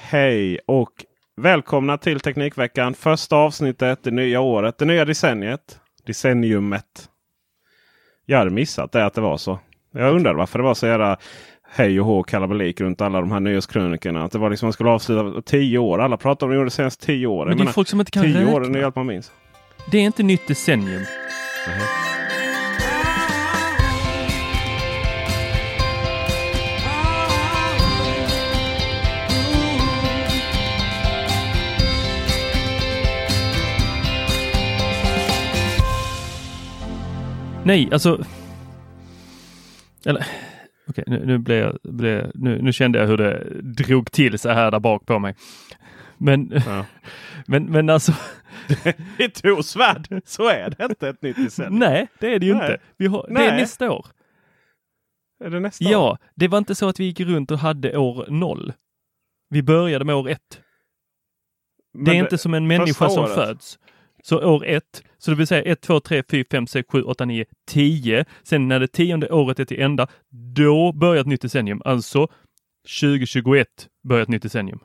Hej och välkomna till Teknikveckan. Första avsnittet, det nya året, det nya decenniet. Decenniumet. Jag hade missat det att det var så. Jag undrar varför det var så jävla hej och hå kalabalik runt alla de här nyårskrönikorna. Att det var liksom man skulle avsluta tio år. Alla pratar om det de senaste tio åren. Men det är Jag folk som inte kan tio räkna. år är allt man minns. Det är inte nytt decennium. Nej, alltså. Eller okej, nu, nu, blev jag, blev, nu, nu kände jag hur det drog till sig här där bak på mig. Men, Ja. men, men alltså. I Tors värld så är det inte ett nytt decennium. Nej, det är det ju Nej. inte. Vi har, det är Nej. nästa år. Är det nästa år? Ja, det var inte så att vi gick runt och hade år noll. Vi började med år ett. Men det är inte som en människa som året. föds. Så år ett, så det vill säga 1, 2, 3, 4, 5, 6, 7, 8, 9, 10. Sen när det tionde året är till ända, då börjar ett nytt decennium. Alltså 2021 börjar ett nytt decennium.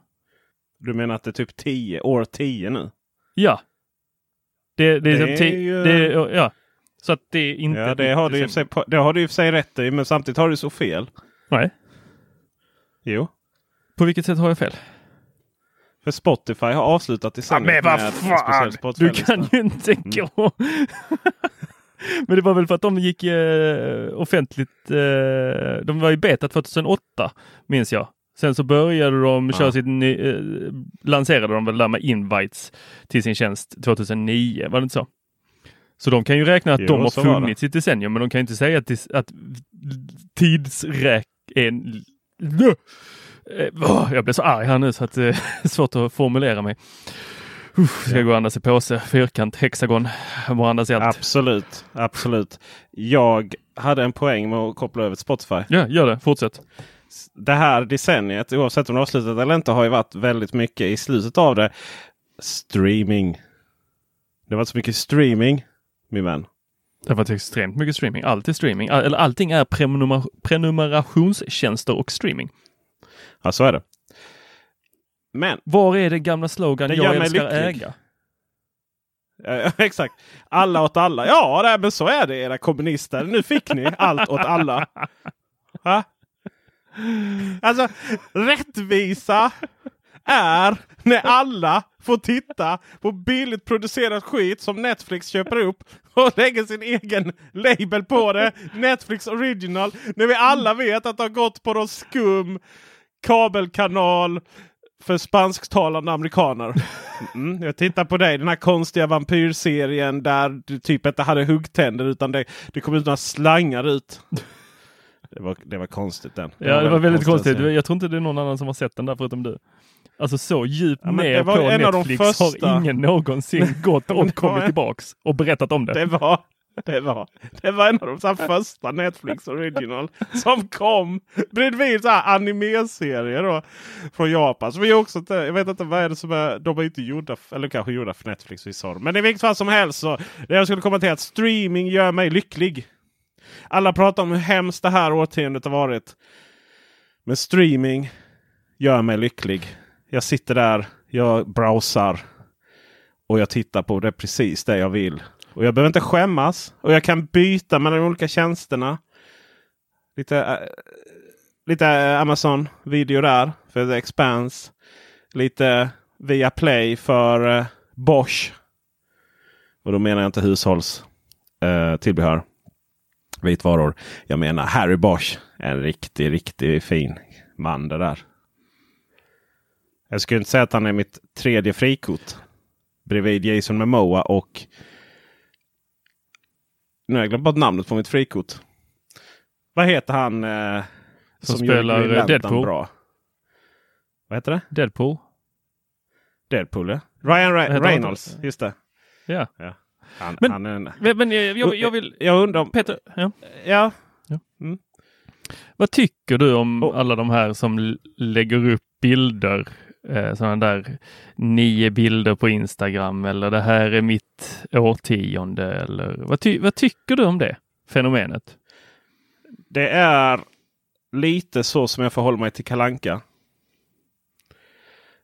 Du menar att det är typ 10, år 10 nu? Ja. Det, det, är, Det är ti- ju- det ja. Så att det är inte Ja, det har, du sig, det har du i och för sig rätt i. Men samtidigt har du så fel. Nej. Jo. På vilket sätt har jag fel? För Spotify har avslutat decenniet men vad med en fan! Du kan ju inte gå. Men det var väl för att de gick eh, offentligt. Eh, de var i beta 2008 minns jag. Sen så började de Ja. köra sitt ny, eh, lanserade de väl där med invites till sin tjänst 2009, var det inte så? Så de kan ju räkna att Jo, de har funnits i ett decennium, men de kan ju inte säga att, att tidsräk en... Eh, Jag blir så arg här nu så att det är svårt att formulera mig. Uff, ska jag gå och andas i påse, fyrkant, hexagon, jag bara andas i allt. Absolut, absolut. Jag hade en poäng med att koppla över till Spotify. Ja, gör det. Fortsätt. Det här decenniet, oavsett om det avslutat eller inte, har ju varit väldigt mycket i slutet av det. Streaming. Det har varit så mycket streaming, min vän. Det har varit extremt mycket streaming. Allt är streaming. All, eller allting är prenumera- prenumerationstjänster och streaming. Ja, så är det. Men Var är det gamla slogan Det gör jag älskar lycklig. äga? Exakt. Alla åt alla. Ja, nej, men så är det era kommunister. Nu fick ni allt åt alla. Ha? Alltså, rättvisa är när alla får titta på billigt producerad skit som Netflix köper upp och lägger sin egen label på det. Netflix original. När vi alla vet att det har gått på någon skum kabelkanal för spansktalande amerikaner. Mm, jag tittar på dig, den här konstiga vampyrserien där du typ inte hade huggtänder utan det, det kom ut några slangar ut. Det var, det var konstigt den. Ja, det var väldigt konstigt. serie. Jag tror inte det är någon annan som har sett den där förutom du. Alltså så djupt Ja, ner på en av de Netflix har ingen någonsin gått och kommit tillbaks och berättat om det. Det var, det var, det var en av de så här första Netflix original som kom bredvid så här animeserier då, från Japan. Så vi också inte, jag vet inte vad är det som är, de är inte gjorda, eller kanske gjorda för Netflix. Vi sa. Men i vilket fall som helst så det jag skulle komma till att streaming gör mig lycklig. Alla pratar om hur hemskt det här årtiondet har varit. Men streaming gör mig lycklig. Jag sitter där, jag browsar och jag tittar på det precis det jag vill. Och jag behöver inte skämmas. Och jag kan byta mellan de olika tjänsterna. Lite, äh, lite eh, Amazon video där för The Expanse. Lite via Play för äh, Bosch. Och då menar jag inte hushålls äh, tillbehör. Vitvaror. Jag menar Harry Bosch. En riktig, riktigt fin man det där. Jag skulle inte säga att han är mitt tredje frikort. Bredvid Jason Momoa och nu har jag glömt bort namnet på mitt frikort. Vad heter han eh, som, som spelar Deadpool? Bra? Vad heter det? Deadpool. Deadpool ja. Ryan Re Reynolds. Just det. Ja. Ja. Han, Men- han en... Men, jag, jag, jag vill... Jag undrar om... Peter, ja. Ja. vad tycker du om Och- alla de här som lägger upp bilder? Eh, sådana där nio bilder på Instagram eller det här är mitt årtionde eller vad, ty vad tycker du om det fenomenet? Det är lite så som jag förhåller mig till Kalanka.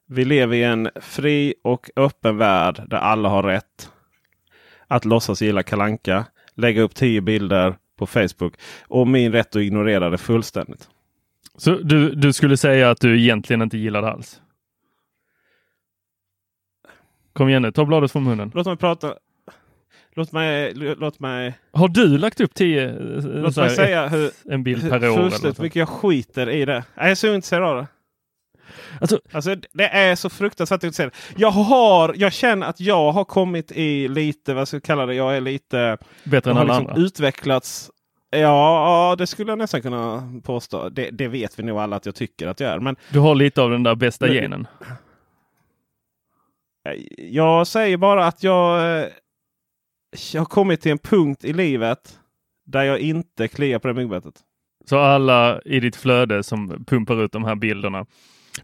Vi lever i en fri och öppen värld där alla har rätt att låtsas gilla Kalanka, lägga upp tio bilder på Facebook och min rätt att ignorera det fullständigt. Så du, du skulle säga att du egentligen inte gillar det alls? Kom igen nu, ta bladet från munnen. Låt mig prata. Låt mig, låt mig, Har du lagt upp tio, eh, låt mig säga ett- hur, en bild hur per år? eller något fullständigt mycket jag skiter i det. Nej, Jag är så intresserad av det. Alltså, Alltså, det är så fruktansvärt intresserad. Jag har, jag känner att jag har kommit i lite, vad ska jag kalla det, jag är lite, bättre än alla liksom andra. utvecklats. Ja, det skulle jag nästan kunna påstå. Det, det vet vi nog alla att jag tycker att jag är. Men Du har lite av den där bästa genen. Jag säger bara att jag, eh, jag har kommit till en punkt i livet där jag inte kliar på det myggbettet. Så alla i ditt flöde som pumpar ut de här bilderna.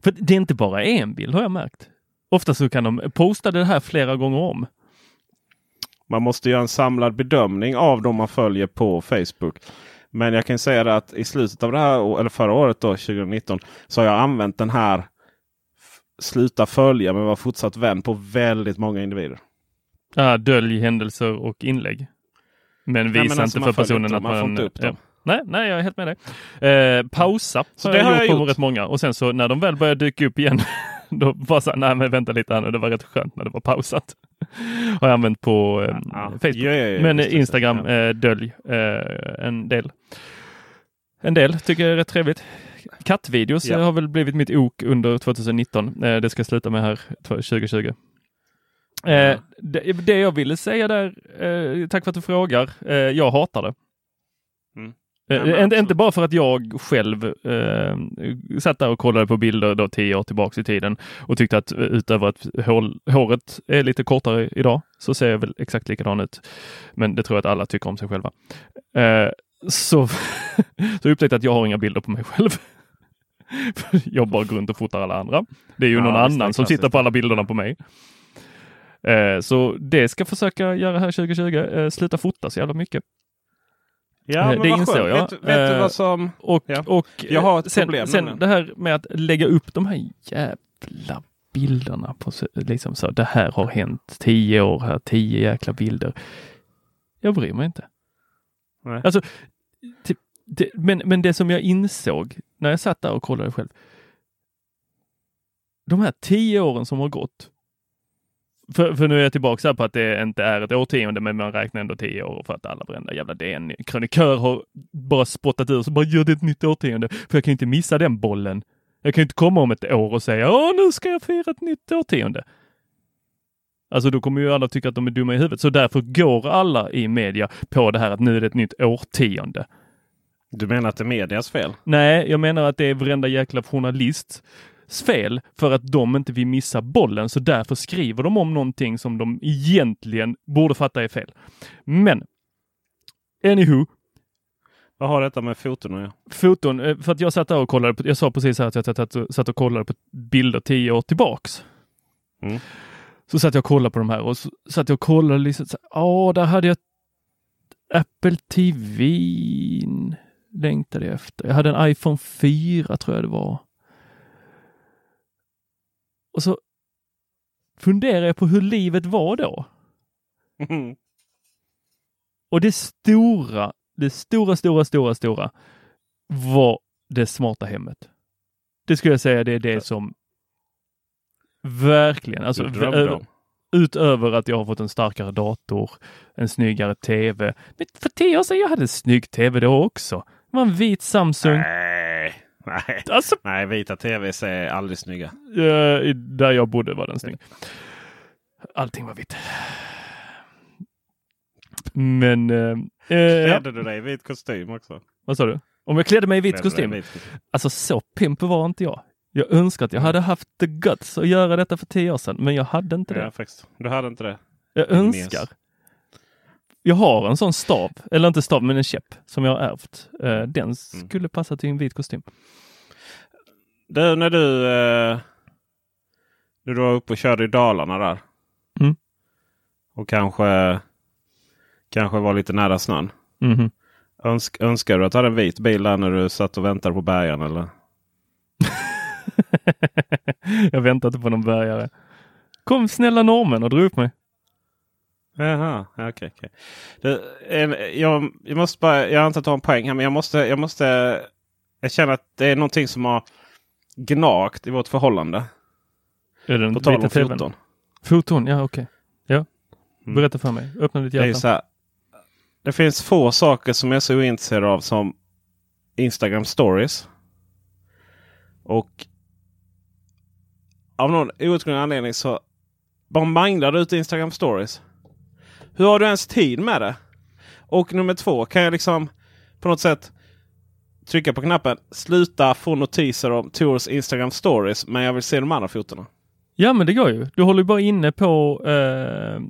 För det är inte bara en bild har jag märkt. Ofta så kan de posta det här flera gånger om. Man måste göra en samlad bedömning av de man följer på Facebook. Men jag kan säga att i slutet av det här eller förra året då, 2019, så har jag använt den här sluta följa men var fortsatt vän på väldigt många individer. Ah, dölj händelser och inlägg. Men Nej, visa men alltså, inte man för personen inte att dem, man får upp dem. Nej, nej, jag är helt med dig. Eh, pausa Så har det jag har gjort jag på gjort. rätt många och sen så när de väl börjar dyka upp igen då bara så nej men vänta lite här nu, det var rätt skönt när det var pausat. har jag använt på eh, Ja, Facebook. ja, ja, ja, men det, Instagram, ja. eh, dölj eh, en del. En del tycker jag är rätt trevligt. Kattvideos Ja. eh, har väl blivit mitt ok under 2019. Eh, det ska sluta med här 2020. Eh, Ja. det, det jag ville säga där, tack för att du frågar, jag hatar det. Mm. Ja, inte, bara för att jag själv eh, satt där och kollade på bilder då tio år tillbaks i tiden och tyckte att utöver att hål, håret är lite kortare idag så ser jag väl exakt likadan ut. Men det tror jag att alla tycker om sig själva. Eh, så, så upptäckte jag att jag har inga bilder på mig själv. Jag bara går runt och fotar alla andra. Det är ju Ja, någon annan som tittar på alla bilderna på mig. Eh, så det ska jag försöka göra här 2020. Eh, sluta fota så jävla mycket. Ja, Eh, men det skönt. jag. Vet, vet du Eh, vad som... Och, Ja. och Jag har ett eh, sen, problem sen det här med att lägga upp de här jävla bilderna på liksom så. Det här har hänt tio år här, tio jäkla bilder. Jag bryr mig inte. Nej. Alltså, typ, det, men, men det som jag insåg när jag satt där och kollade själv. De här tio åren som har gått. För, för nu är jag tillbaka på att det inte är ett årtionde, men man räknar ändå tio år för att alla varenda jävla DN-krönikör har bara spottat ur så bara gör det ett nytt årtionde. För jag kan ju inte missa den bollen. Jag kan inte komma om ett år och säga åh nu ska jag fira ett nytt årtionde. Alltså då kommer ju alla tycka att de är dumma i huvudet. Så därför går alla i media på det här att nu är det ett nytt årtionde. Du menar att det är medias fel? Nej, jag menar att det är varenda jäkla journalists fel för att de inte vill missa bollen. Så därför skriver de om någonting som de egentligen borde fatta är fel. Men Anywho, Vad har detta med foton att göra? foton, eh, för att jag satt där och kollade, på, jag sa precis här att jag satt, och- kollade på bilder tio år tillbaks. Mm. Så satt jag och kollade på de här och så satt jag och kollade liksom, ja där hade jag Apple TV längtade jag efter. Jag hade en iPhone 4 tror jag det var. Och så funderar jag på hur livet var då. Och det stora, det stora, stora, stora, stora var det smarta hemmet. Det skulle jag säga det är det som verkligen, alltså utöver att jag har fått en starkare dator, en snyggare tv. Men för tio år sedan jag hade en snygg tv då också. Var en vit Samsung. Nej, nej. Alltså, nej, vita tvs är aldrig snygga. eh, där jag bodde var den snygg. Allting var vitt. Men, eh, eh. Klädde du dig i vit kostym också? vad sa du? Om jag klädde mig i vit kostym? vit kostym? Alltså så pimp var inte jag. Jag önskar att jag hade haft the guts att göra detta för tio år sedan, men jag hade inte det. Ja, faktiskt. Du hade inte det? Jag önskar. Jag har en sån stav, eller inte stav, men en käpp som jag har ärvt. Eh, Mm. Den skulle passa till en vit kostym. Du, när du, eh, när du var uppe och körde i Dalarna där. Mm. Och kanske, kanske var lite nära snön. Mhm. Önsk, önskar du att du hade en vit bil där när du satt och väntade på bärgaren? Eller? jag väntar inte på någon bärgare. Kom snälla normen och dra upp mig. Jaha, ja, okej. Det, en, jag, jag måste bara, jag antar att du har en poäng här, men jag måste, jag måste. Jag känner att det är någonting som har gnagt i vårt förhållande. Är det På tal om foton. Foton, ja okej. Ja. Mm. Berätta för mig. Öppna ditt Det, hjärta. så här, det finns få saker som jag är så ointresserad av som Instagram stories. Och av någon outgrundlig anledning så bara manglar du ut Instagram stories. Hur har du ens tid med det? Och nummer två, kan jag liksom på något sätt trycka på knappen sluta få notiser om Tors Instagram stories men jag vill se de andra fotona. Ja, men det går ju. Du håller ju bara inne på eh,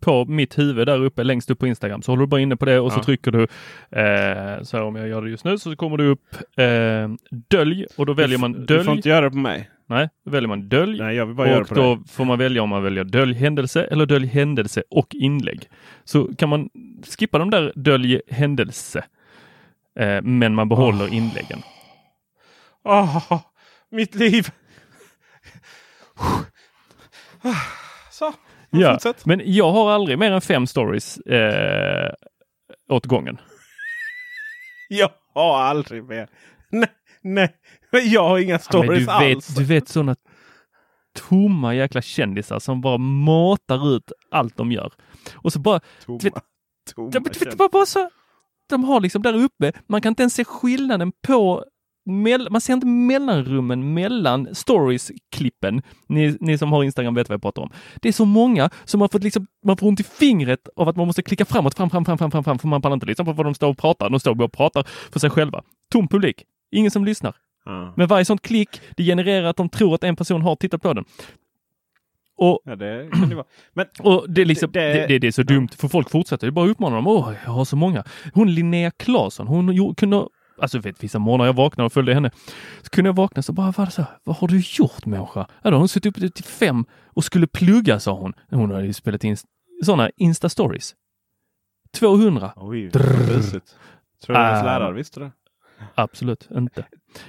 på mitt huvud där uppe längst upp på Instagram. Så håller du bara inne på det och så Ja. trycker du eh, så här om jag gör det just nu så kommer det upp eh, dölj och då väljer man Du får dölj. inte göra det på mig. Nej, då väljer man dölj. Nej, och det då dig. får man välja om man väljer dölj händelse eller dölj händelse och inlägg. Så kan man skippa de där dölj händelse. Eh, men man behåller inläggen. Åh, mitt liv! Så, Ja, fortsätt. men jag har aldrig mer än fem stories eh, åt gången. Jag har aldrig mer. Nej, nej. Jag har inga Ja, stories du alls. vet, du vet sådana tomma jäkla kändisar som bara matar ut allt de gör. Och så bara, Tomma, vet- tomma ja, vet, bara, bara så, de har liksom där uppe, man kan inte ens se skillnaden på man ser inte mellanrummen mellan stories-klippen. Ni, ni som har Instagram vet vad jag pratar om. Det är så många som har fått liksom, man får ont i fingret av att man måste klicka framåt, fram, fram, fram, fram, fram, fram, för man pallar inte lyssna på vad de står och pratar. De står bara och pratar för sig själva. Tom publik. Ingen som lyssnar. Ja. Men varje sånt klick, det genererar att de tror att en person har tittat på den. Och, Ja, det kan det vara. Men och det, är liksom, Det- det, det, det är så dumt, för folk fortsätter ju bara uppmana dem. Åh, jag har så många. Hon Linnea Claesson, hon kunde, alltså vet, vissa morgnar jag vaknade och följde henne, så kunde jag vakna så bara, vad, så, vad har du gjort människa? Ja, då har hon suttit uppe till fem och skulle plugga, sa hon. Hon hade ju spelat in sådana Insta-stories. 200. oj. Tror du hennes Ah. lärare visste det? Absolut inte.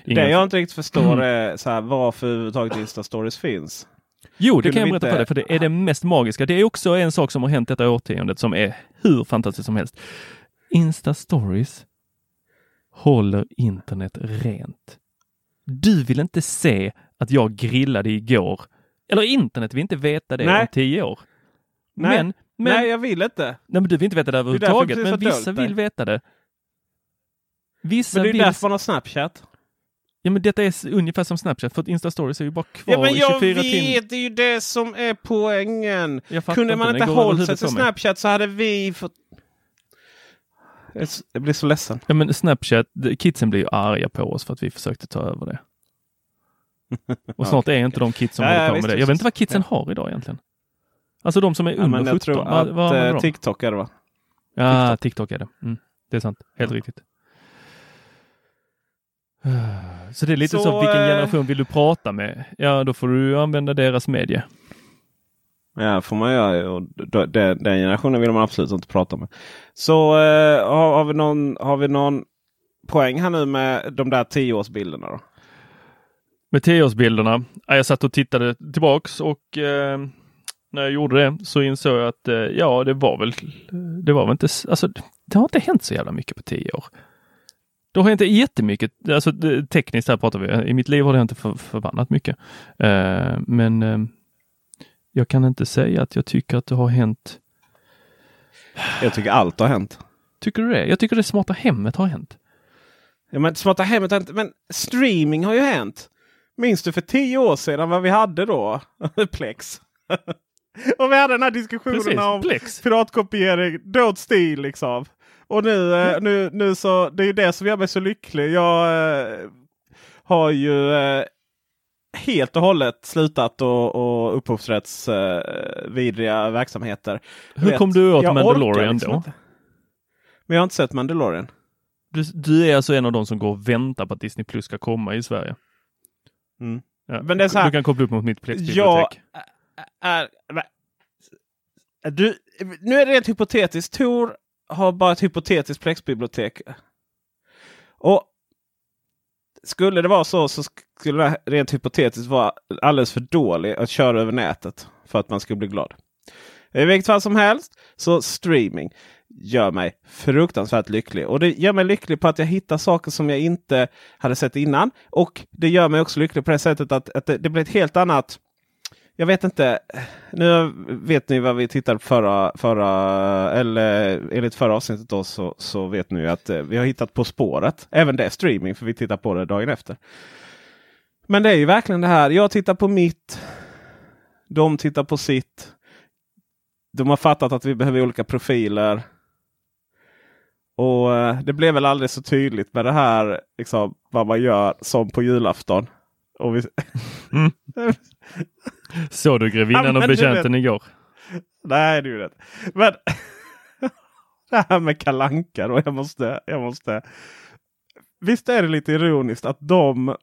Det Ingen- jag inte riktigt förstår är så här, varför överhuvudtaget Insta-stories finns. Jo, det Kunde kan jag berätta inte- för dig, för det är det mest magiska. Det är också en sak som har hänt detta årtiondet som är hur fantastiskt som helst. Insta-stories håller internet rent. Du vill inte se att jag grillade igår. Eller internet vill inte veta det Nej. om tio år. Nej. Men, men, Nej, nej, jag vill inte. men du vill inte veta det överhuvudtaget. Men vissa vill veta det. Vissa Men det är vill... därför man har Snapchat. Ja, men detta är ungefär som Snapchat, för att Insta-stories är ju bara kvar Ja, men i jag 24 timmar. vet, det är ju det som är poängen. Jag Kunde man inte hållit sig till. Snapchat så hade vi fått... Jag blir så ledsen. Ja men Snapchat, kidsen blir ju arga på oss för att vi försökte ta över det. Och snart är inte de kids som Ja, håller ja, på med visst, det. Jag vet inte vad kidsen Ja. har idag egentligen. Alltså de som är Ja, under men jag 17. tror vad, att vad använder eh? TikTok är det va? Ja, TikTok är det. Mm, det är sant. Helt riktigt. Så det är lite så, Så, vilken eh, generation vill du prata med? Ja, då får du använda deras medie. Ja, får man göra. Och den, den generationen vill man absolut inte prata med. Så eh, har, har, vi någon, har vi någon poäng här nu med de där tioårsbilderna då? Med tioårsbilderna. Jag satt och tittade tillbaks och eh, när jag gjorde det så insåg jag att eh, ja, det var väl, det var väl inte, alltså det har inte hänt så jävla mycket på tio år. Det har inte jättemycket, alltså tekniskt här pratar vi, i mitt liv har det inte för, förbannat mycket. Eh, men eh, jag kan inte säga att jag tycker att det har hänt. Jag tycker allt har hänt. Tycker du det? Jag tycker det smarta hemmet har hänt. Ja, men smarta hemmet har inte, men streaming har ju hänt. Minns du för tio år sedan vad vi hade då? Plex. och vi hade den här diskussionen Precis, om Plex. piratkopiering, don't steal liksom. Och nu, eh, nu, nu så, det är ju det som gör mig så lycklig. Jag eh, har ju eh, helt och hållet slutat och, och upphovsrättsvidriga eh, verksamheter. Hur vet, kom du åt Mandalorian liksom då? inte. Men jag har inte sett Mandalorian. Du, du är alltså en av de som går och väntar på att Disney Plus ska komma i Sverige. Mm. Ja. Men det är så här- Du kan koppla upp mot mitt Plex-bibliotek. Du, nu är det rent hypotetiskt. Tor har bara ett hypotetiskt Plex-bibliotek. Och skulle det vara så så skulle det rent hypotetiskt vara alldeles för dålig att köra över nätet för att man skulle bli glad. I vilket fall som helst så streaming gör mig fruktansvärt lycklig. Och det gör mig lycklig på att jag hittar saker som jag inte hade sett innan. Och det gör mig också lycklig på det sättet att, att det, det blir ett helt annat jag vet inte. Nu vet ni vad vi tittade på förra, förra eller enligt förra avsnittet då, så, så vet ni att eh, vi har hittat På spåret. Även det är streaming för vi tittar på det dagen efter. Men det är ju verkligen det här. Jag tittar på mitt. De tittar på sitt. De har fattat att vi behöver olika profiler. Och eh, det blev väl aldrig så tydligt med det här liksom, vad man gör som på julafton. Och vi, Såg du Grevinnan Ja, och betjänten igår? Nej, det är ju rätt. Men det här med kalanka då. Jag måste, jag måste. Visst är det lite ironiskt att de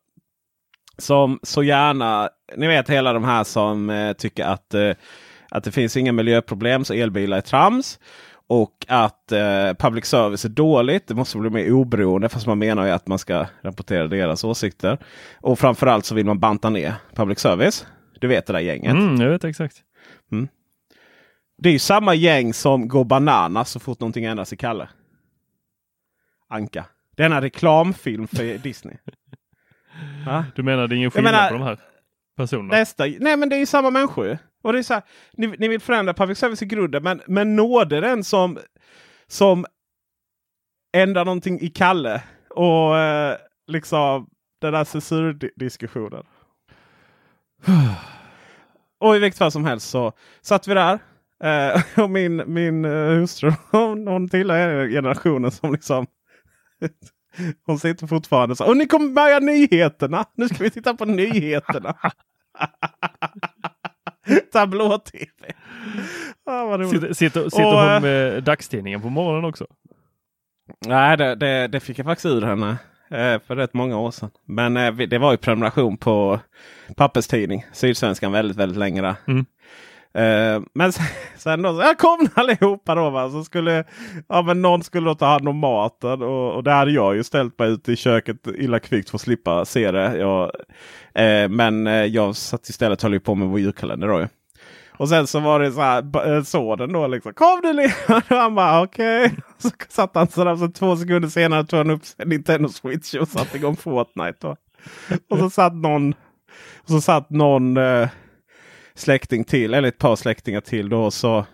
som så gärna, ni vet hela de här som eh, tycker att, eh, att det finns inga miljöproblem så elbilar är trams. Och att eh, public service är dåligt. Det måste bli mer oberoende. Fast man menar ju att man ska rapportera deras åsikter. Och framförallt så vill man banta ner public service. Du vet det där gänget. Mm, jag vet exakt. Det är ju samma gäng som går bananas så fort någonting ändras i Kalle. Anka. Denna reklamfilm för Disney. Va? Du menar det är ingen skillnad menar- på de här personerna? Nästa. Nej men det är ju samma människor. Och det är så här, ni, ni vill förändra public service i grunden men, men nåde den som, som ändrar någonting i Kalle. Och eh, liksom den där censurdiskussionen. Och i vilket fall som helst så satt vi där. Eh, och min, min eh, hustru hon, hon tillhör generationen som liksom Hon sitter fortfarande så. Och ni kommer börja nyheterna. Nu ska vi titta på nyheterna. Tablå-tv. Ah. Sitter, sitter, sitter Och, eh, hon med dagstidningen på morgonen också? Nej, det, det, det fick jag faktiskt ur henne eh, för rätt många år sedan. Men eh, det var ju prenumeration på papperstidning, Sydsvenskan, väldigt, väldigt länge. där. Mm. Eh, men sen, då, så jag kom allihopa då. Va? Så skulle, ja, men någon skulle ta hand om maten. Och, och det hade jag ju ställt mig ute i köket illa kvickt för att slippa se det. Jag, eh, men eh, jag satt istället och höll på med vår julkalender. Då, ju. Och sen så var det så här, eh, sonen då liksom. Kom du Leon! Och han bara okej. Så satt han sådär så två sekunder senare tog han upp Nintendo Switch och satte igång Fortnite. Då. Och så satt någon, och så satt någon eh, släkting till, eller ett par släktingar till då. Och så,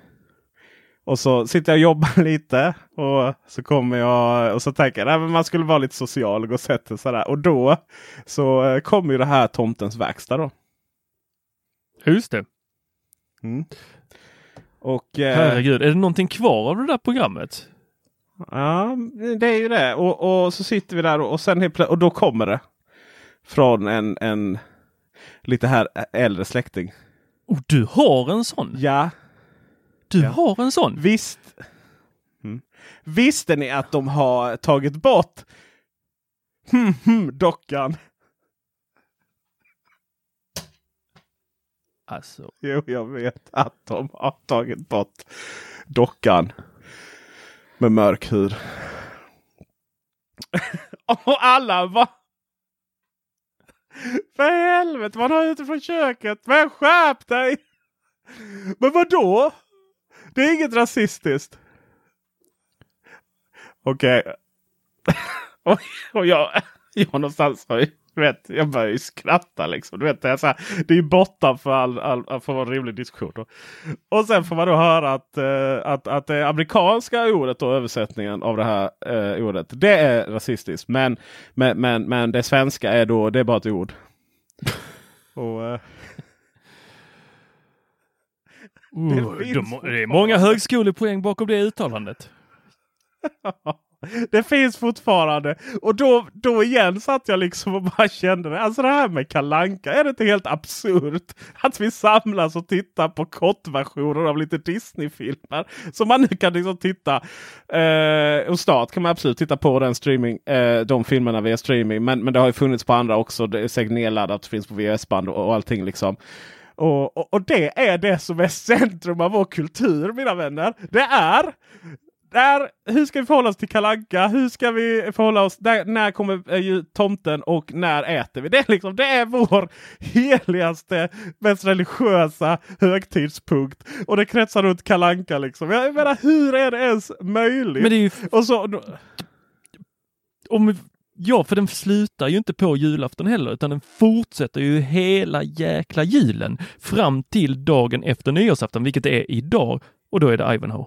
och så sitter jag och jobbar lite. Och så kommer jag och så tänker jag att man skulle vara lite social och gå och sätta sig sådär. Och då så eh, kommer ju det här Tomtens verkstad då. Just det. Mm. Och, eh, Herregud, är det någonting kvar av det där programmet? Ja, det är ju det. Och, och så sitter vi där och, och sen och då kommer det. Från en, en lite här äldre släkting. Oh, du har en sån? Ja, Du Ja. har en sån? visst. Visste ni att de har tagit bort dockan? Alltså, Jo, jag vet att de har tagit bort dockan med mörk hud. Och alla bara... För helvete, man har ute från köket. Men skärp dig! Men vad då? Det är inget rasistiskt. Okej. och, och jag, jag någonstans har ju, du vet, jag börjar ju skratta liksom. Du vet, det, är så här, det är ju borta för all, all, för en rimlig diskussion. Då. Och sen får man då höra att, eh, att, att det amerikanska ordet och översättningen av det här eh, ordet. Det är rasistiskt. Men, men, men, men det svenska är då, det är bara ett ord. och, eh, uh, finns de, det är många högskolepoäng bakom det uttalandet. Det finns fortfarande. Och då, då igen satt jag liksom och bara kände mig. Alltså det här med Kalanka Är det inte helt absurt att vi samlas och tittar på kortversioner av lite Disney-filmer? Som man nu kan liksom titta. Eh, och snart kan man absolut titta på den streaming, eh, de filmerna via streaming. Men, men det har ju funnits på andra också. Det är säkert nedladdat. finns på VHS-band och, och allting liksom. Och, och, och, det är det som är centrum av vår kultur mina vänner. Det är där, hur ska vi förhålla oss till Kalanka? Hur ska vi förhålla oss? Där, när kommer ju tomten och när äter vi? Det är, liksom, det är vår heligaste, mest religiösa högtidspunkt. Och det kretsar runt Kalanka liksom. Jag menar, hur är det ens möjligt? Men det är ju... Och så, Om, ja, för den slutar ju inte på julafton heller, utan den fortsätter ju hela jäkla julen fram till dagen efter nyårsafton, vilket är idag. Och då är det Ivanhoe.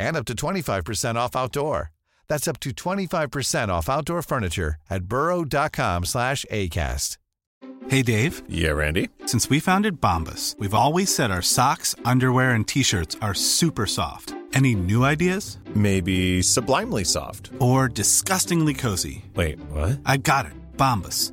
and up to 25% off outdoor. That's up to 25% off outdoor furniture at burrow.com slash ACAST. Hey Dave, Yeah, Randy. since we founded Bombus, we've always said our socks, underwear, and t-shirts are super soft. Any new ideas? Maybe sublimely soft. Or disgustingly cozy? Wait, what? I got it. Bombus.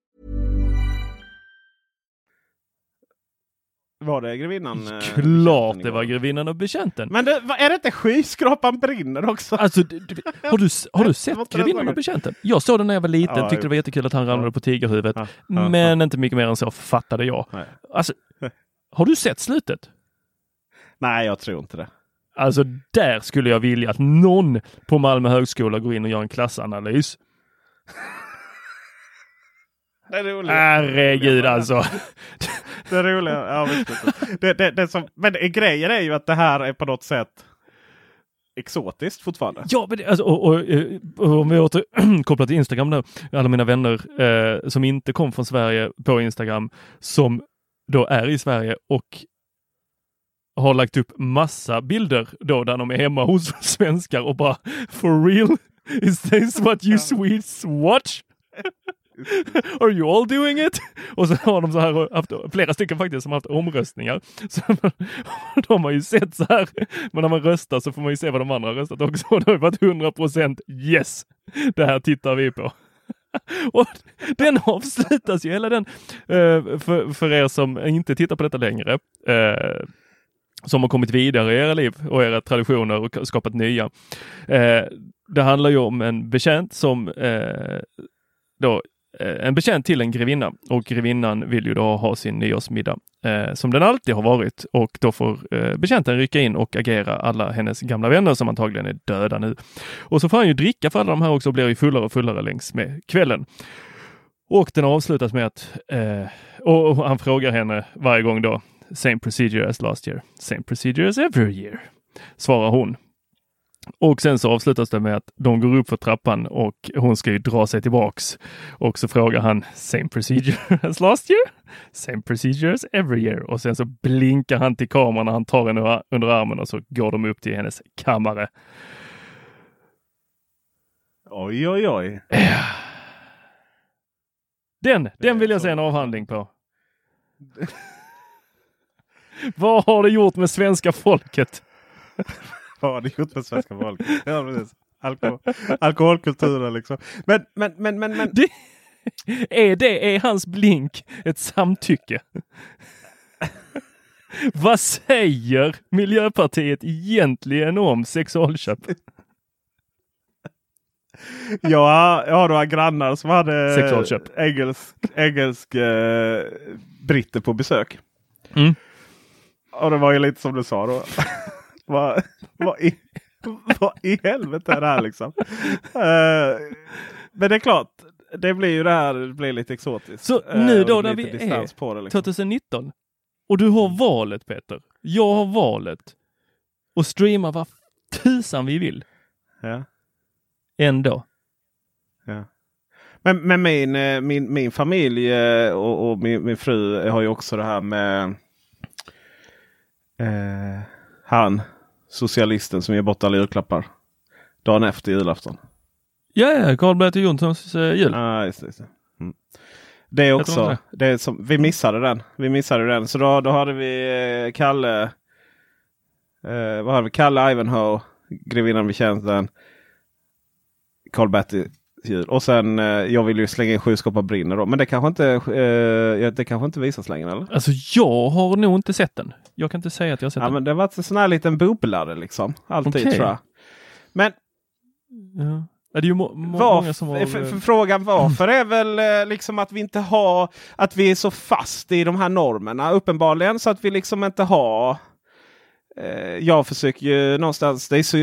Var det grevinnan? eh, Klart det var grevinnan och betjänten. Men det, är det inte skyskrapan brinner också? Alltså, du, du, har, du, har du sett Grevinnan och betjänten? Jag såg den när jag var liten, Ja, tyckte det var jättekul att han ramlade Ja. på tigerhuvudet. Ja, ja, Men inte mycket mer än så fattade jag. Nej. Alltså, har du sett slutet? Nej, jag tror inte det. Alltså där skulle jag vilja att någon på Malmö högskola går in och gör en klassanalys. Det är roligt. Herregud alltså. Det är roliga. Ja, det, det, det som, men grejen är ju att det här är på något sätt exotiskt fortfarande. Ja, men det, alltså, och, och, eh, och om vi återkopplar till Instagram nu. Alla mina vänner eh, som inte kom från Sverige på Instagram som då är i Sverige och har lagt upp massa bilder då där de är hemma hos svenskar och bara for real? Is this what you Swedes watch? Are you all doing it? Och så har de så här haft flera stycken faktiskt som har haft omröstningar. Så de har ju sett så här, men när man röstar så får man ju se vad de andra har röstat också. Och det har varit 100 procent yes, det här tittar vi på. Och den avslutas ju, hela den, eh, för, för er som inte tittar på detta längre, eh, som har kommit vidare i era liv och era traditioner och skapat nya. Eh, det handlar ju om en betjänt som då Eh, en betjänt till en grevinna och grevinnan vill ju då ha sin nyårsmiddag eh, som den alltid har varit och då får eh, betjänten rycka in och agera alla hennes gamla vänner som antagligen är döda nu. Och så får han ju dricka för alla de här också och blir ju fullare och fullare längs med kvällen. Och den avslutas med att, eh, och, han frågar henne varje gång då, same procedure as last year, same procedure as every year, svarar hon. Och sen så avslutas det med att de går upp för trappan och hon ska ju dra sig tillbaks. Och så frågar han same procedure as last year? Same procedure as every year. Och sen så blinkar han till kameran när han tar henne under armen och så går de upp till hennes kammare. Oj, oj, oj. Den, den vill jag se en avhandling på. Vad har det gjort med svenska folket? Vad har det gjort med svenska folket? Ja, precis. Alkohol, alkoholkulturen liksom. Men, men, men, men, men. Det, är det, är hans blink ett samtycke? Vad säger Miljöpartiet egentligen om sexualköp? Har, jag har några grannar som hade Sexualköp. engelsk, engelsk eh, britter på besök. Mm. Och det var ju lite som du sa då. Vad, vad, i, vad i helvete är det här liksom? Eh, men det är klart, det blir ju det här det blir lite exotiskt. Så Eh, nu då när vi är på det, liksom. 2019 och du har valet Peter. Jag har valet och streama vad tusan vi vill. Ja. Ändå. Ja. Men, men min, eh, min, min familj och, och min, min fru har ju också det här med eh, han, socialisten som ger bort alla julklappar. Dagen efter julafton. Ja, ja, Karl-Bertil Jonssons eh, jul. Ah, just det, just det. Mm. det är också, inte det är som, vi missade den. Vi missade den. Så då, då hade vi eh, Kalle, eh, vad hade vi? Kalle Ivanhoe, Grevinnan vid tjänsten, Karl-Bertil jul. Och sen, eh, jag vill ju slänga in Sju skåpar brinner då. Men det kanske inte, eh, det kanske inte visas längre eller? Alltså jag har nog inte sett den. Jag kan inte säga att jag har sett Ja, den. men det har varit en sån här liten bubblare liksom. Alltid Okej. tror jag. Men Ja. Ja, Det är ju må många som har... frågan varför är väl eh, liksom att vi inte har att vi är så fast i de här normerna uppenbarligen så att vi liksom inte har. Eh, jag försöker ju någonstans. Det är så,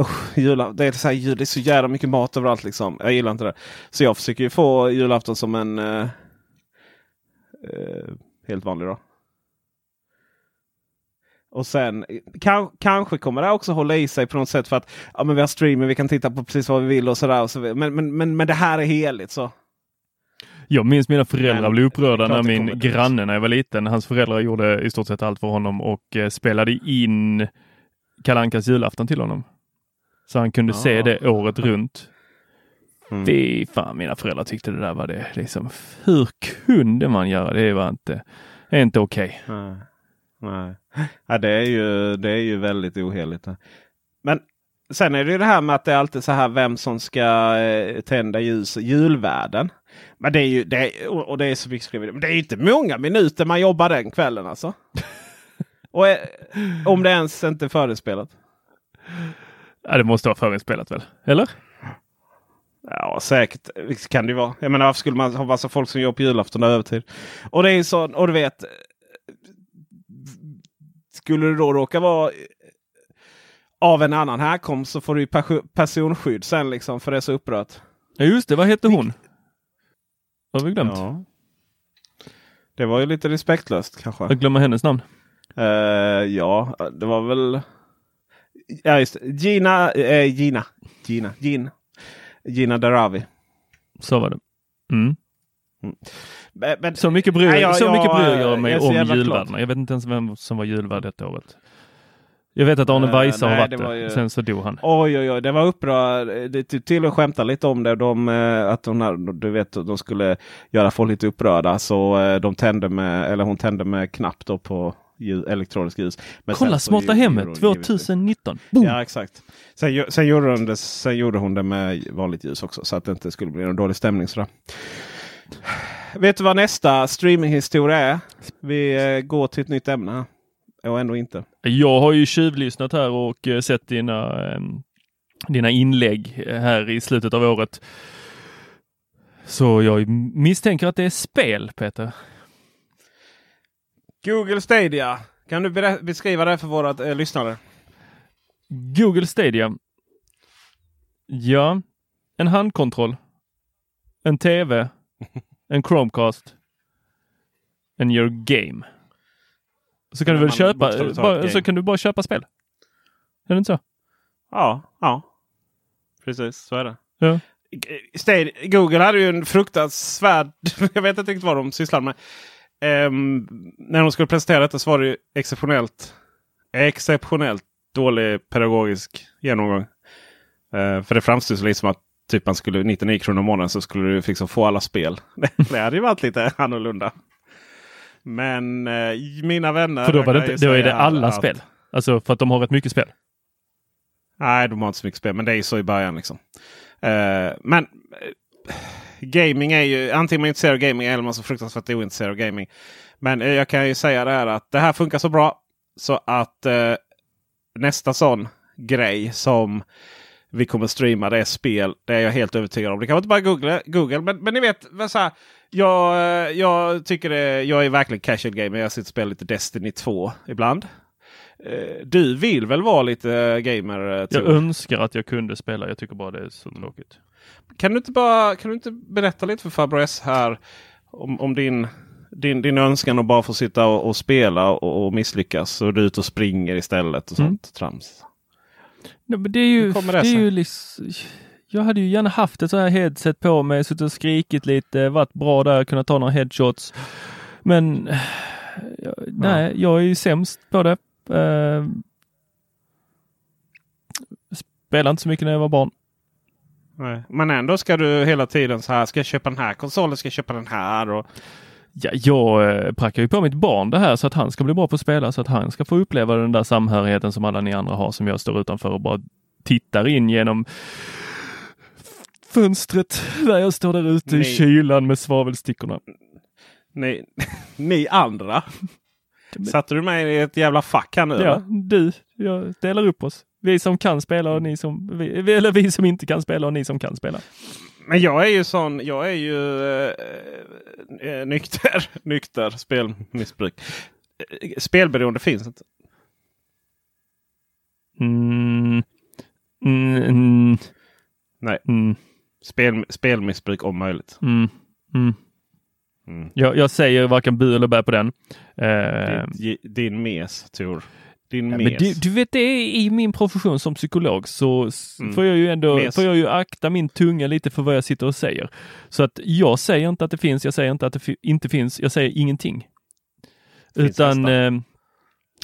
oh, jula, det är så, här, jul, det är så jävla mycket mat överallt liksom. Jag gillar inte det. Så jag försöker ju få julafton som en eh, eh, helt vanlig dag. Och sen kan, kanske kommer det också hålla i sig på något sätt för att ja, men vi har streaming vi kan titta på precis vad vi vill och sådär. Så, men, men, men, men det här är heligt så. Jag minns mina föräldrar Men blev upprörda när det min granne när jag var liten, hans föräldrar gjorde i stort sett allt för honom och eh, spelade in Kalankas julafton till honom. Så han kunde se Ja. det året runt. Mm. Fy fan, mina föräldrar tyckte det där var det liksom. Hur kunde man göra det? var inte, inte okej. Nej. Nej. Ja, det, är ju, det är ju väldigt oheligt. Men sen är det ju det här med att det är alltid så här vem som ska eh, tända ljus. Julvärden. Men det är ju, det är, och och det är så mycket skrivet. Men det är ju inte många minuter man jobbar den kvällen alltså. och eh, om det ens inte är förinspelat. Ja, det måste vara förinspelat väl? Eller? Ja, säkert kan det vara. Jag menar, varför skulle man ha massa folk som jobbar på julafton och övertid? Och det är ju så, och du vet. Skulle det då råka vara av en annan härkomst så får du personskydd sen liksom för det är så upprört. Ja just det, vad hette hon? Har vi glömt? Ja. Det var ju lite respektlöst kanske. Jag glömmer hennes namn. Eh, ja, det var väl... Ja, just det. Gina, eh, Gina, Gina, Gina, Gina Daravi. Så var det. Mm. Men, men, Så mycket bryr, Nej, jag- så mycket jag- bryr jag mig jag om julvärdarna. Jag vet inte ens vem som var julvärd detta året. Jag vet att Arne Eh, Weise har varit var ju- Sen så dog han. Oj, oj, oj, det var upprörd. Det typ till och skämta lite om det. De, eh, att de, här, du vet, de skulle göra folk lite upprörda. Så eh, de tände med, eller hon tände med knapp då på ljus, elektronisk ljus. Men Kolla Smarta Hemmet gjorde hon givetvis- 2019. Boom! Ja, exakt. Sen, sen, gjorde hon det, sen gjorde hon det med vanligt ljus också. Så att det inte skulle bli någon dålig stämning. Sådär. Vet du vad nästa streaminghistoria är? Vi går till ett nytt ämne. Och ändå inte. Jag har ju tjuvlyssnat här och eh, sett dina, eh, dina inlägg här i slutet av året. Så jag misstänker att det är spel, Peter. Google Stadia. Kan du beskriva det för våra eh, lyssnare? Google Stadia. Ja, en handkontroll. En TV. En Chromecast. En your game. Så kan du väl köpa, bara, så kan du bara köpa spel. Är det inte så? Ja, ja. Precis, så är det. Ja. Google hade ju en fruktansvärd... Jag vet inte riktigt vad de sysslade med. Ehm, när de skulle presentera detta så var det ju exceptionellt, exceptionellt dålig pedagogisk genomgång. Eh, för det framstod så lite som att typ man skulle 99 kronor i månaden så skulle du liksom få alla spel. det hade ju varit lite annorlunda. Men eh, mina vänner. För då, var det, inte, då är det alla att- spel. Alltså för att de har rätt mycket spel. Nej, de har inte så mycket spel. Men det är ju så i början. liksom. Eh, men eh, gaming är ju antingen man är intresserad av gaming eller man är så fruktansvärt ointresserad av gaming. Men eh, jag kan ju säga det här att det här funkar så bra så att eh, nästa sån grej som vi kommer streama det spel. Det är jag helt övertygad om. Det kan man inte bara googla, Google. Men, men ni vet, så här, jag, eh, jag tycker det, jag är verkligen casual gamer. Jag sitter och spelar lite Destiny 2 ibland. Eh, Du vill väl vara lite gamer? eh, Jag önskar att jag kunde spela. Jag tycker bara det är så tråkigt. Kan du inte bara kan du inte berätta lite för farbror S här om, om din, din, din önskan att bara få sitta och, och spela och, och misslyckas och du är ute och springer istället och Mm. sånt trams. Nej, men det är ju, det det är ju liksom, jag hade ju gärna haft ett så här headset på mig, suttit och skrikit lite, varit bra där, kunnat ta några headshots. Men jag, nej, jag är ju sämst på det. Uh, spelade inte så mycket när jag var barn. Nej. Men ändå ska du hela tiden så här. Ska jag köpa den här konsolen? Ska jag köpa den här? Och, Ja, jag eh, prackar ju på mitt barn det här så att han ska bli bra på att spela, så att han ska få uppleva den där samhörigheten som alla ni andra har, som jag står utanför och bara tittar in genom fönstret där jag står där ute i Nej. kylan med svavelstickorna. ni, ni andra. Satte du mig i ett jävla fack här nu? Ja, eller? du, jag delar upp oss. Vi som kan spela och ni som, vi- eller vi som inte kan spela och ni som kan spela. Men jag är ju sån. Jag är ju eh, eh, nykter. nykter spelmissbruk. Eh, Spelberoende finns inte. Mm. Mm. Mm. Nej. Mm. Spel, spelmissbruk om möjligt. Mm. Mm. Jag, jag säger varken bu eller bä på den. Eh, Din, din mes, Tor. Din Ja, mes. men du, du vet, det är i min profession som psykolog så Mm. får jag ju ändå Mes. får jag ju akta min tunga lite för vad jag sitter och säger. Så att jag säger inte att det finns, jag säger inte att det fi- inte finns, jag säger ingenting. Finns Utan, eh,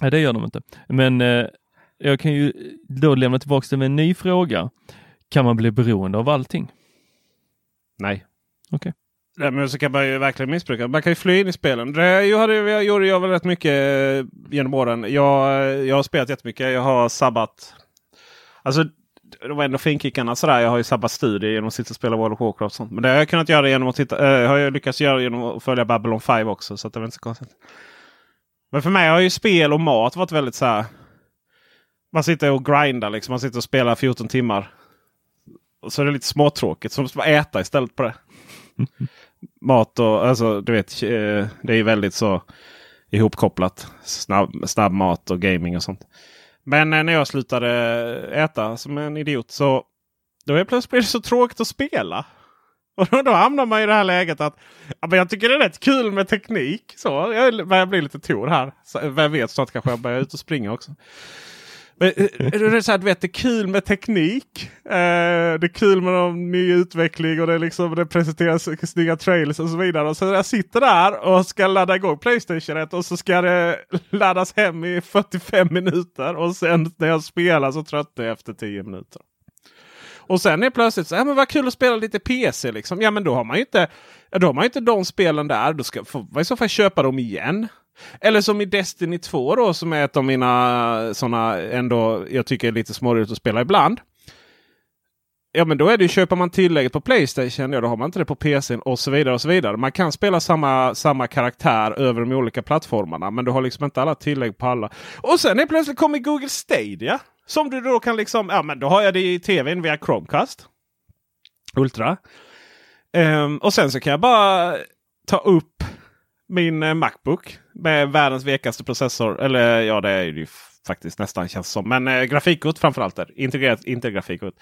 nej det gör de inte. Men eh, jag kan ju då lämna tillbaka det med en ny fråga. Kan man bli beroende av allting? Nej. Okej. Nej, men så kan man ju verkligen missbruka. Man kan ju fly in i spelen. Det jag jag gjorde jag väl rätt mycket eh, genom åren. Jag, eh, jag har spelat jättemycket. Jag har sabbat. Alltså de var ändå finkickarna sådär. Jag har ju sabbat studier genom att sitta och spela World of Warcraft och sånt. Men det har jag kunnat göra genom att titta. Äh, har jag lyckats göra genom att följa Babylon 5 också. Så att det var inte så konstigt. Men för mig har ju spel och mat varit väldigt så här. Man sitter och grindar liksom. Man sitter och spelar 14 timmar. Och så är det lite småtråkigt. Så måste man äta istället på det. Mat och alltså du vet. Eh, det är väldigt så ihopkopplat. Snabb, snabb mat och gaming och sånt. Men eh, när jag slutade äta som en idiot så då är plötsligt blev det så tråkigt att spela. Och då, då hamnar man i det här läget att ja, men jag tycker det är rätt kul med teknik. Så jag börjar bli lite tor här. Så, vem vet, snart kanske jag börjar ut och springa också. Men, eh, det är så här, du vet, det är kul med teknik. Eh, det är kul med de ny utveckling och det, är liksom, det presenteras snygga trailers och så vidare. Och så jag sitter där och ska ladda igång Playstation 1 och så ska det laddas hem i 45 minuter. Och sen när jag spelar så tröttnar jag efter 10 minuter. Och sen är plötsligt så här, men vad kul att spela lite PC liksom. Ja men då har man ju inte, då har man ju inte de spelen där. Då ska får man i så fall köpa dem igen. Eller som i Destiny 2 då som är ett av mina sådana ändå jag tycker är lite småroligt att spela ibland. Ja men då är det ju, köper man tillägget på Playstation, ja då har man inte det på PC och så vidare. och så vidare. Man kan spela samma, samma karaktär över de olika plattformarna. Men du har liksom inte alla tillägg på alla. Och sen är plötsligt kommer Google Stadia. Som du då kan liksom, ja men då har jag det i tvn via Chromecast. Ultra. Um, och sen så kan jag bara ta upp min eh, Macbook med världens vekaste processor. Eller ja, det är ju faktiskt nästan känns som. Men eh, grafikkort framförallt. Där. Integrerat intergrafikkort.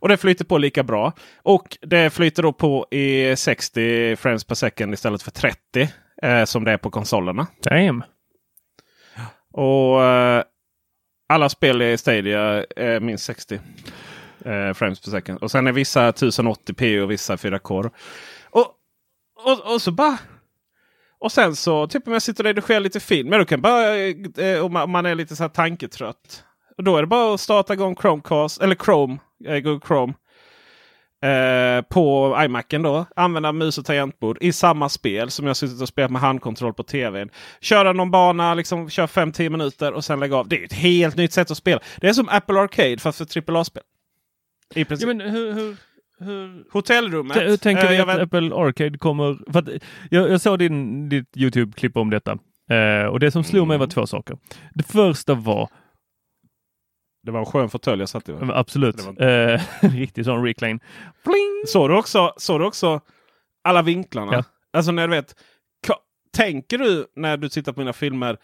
Och det flyter på lika bra. Och det flyter då på i 60 frames per second istället för 30 eh, som det är på konsolerna. Damn. Och eh, alla spel i Stadia är minst 60 eh, frames per second. Och sen är vissa 1080p och vissa 4K. Och, och, och så bara och sen så typ om jag sitter och redigerar lite film. då kan bara, eh, om man är lite så här tanketrött. Då är det bara att starta igång Chromecast eller Chrome, eh, Google Chrome. Eh, på iMacen då. Använda mus och tangentbord i samma spel som jag suttit och spelat med handkontroll på tvn. Köra någon bana, liksom kör 5-10 minuter och sen lägga av. Det är ett helt nytt sätt att spela. Det är som Apple Arcade fast för AAA-spel. I princip. Ja, men hur, hur, hur... Hotellrummet. Hur tänker Eh, ni jag att vet- Apple Arcade kommer... För att jag, jag såg din, ditt YouTube-klipp om detta. Eh, och det som slog mig var Mm. två saker. Det första var, Det var en skön fåtölj jag satt i. absolut, Det eh, riktig sån recline. Pling! Såg du också, såg du också alla vinklarna? Ja. Alltså när du vet. Tänker du när du tittar på mina filmer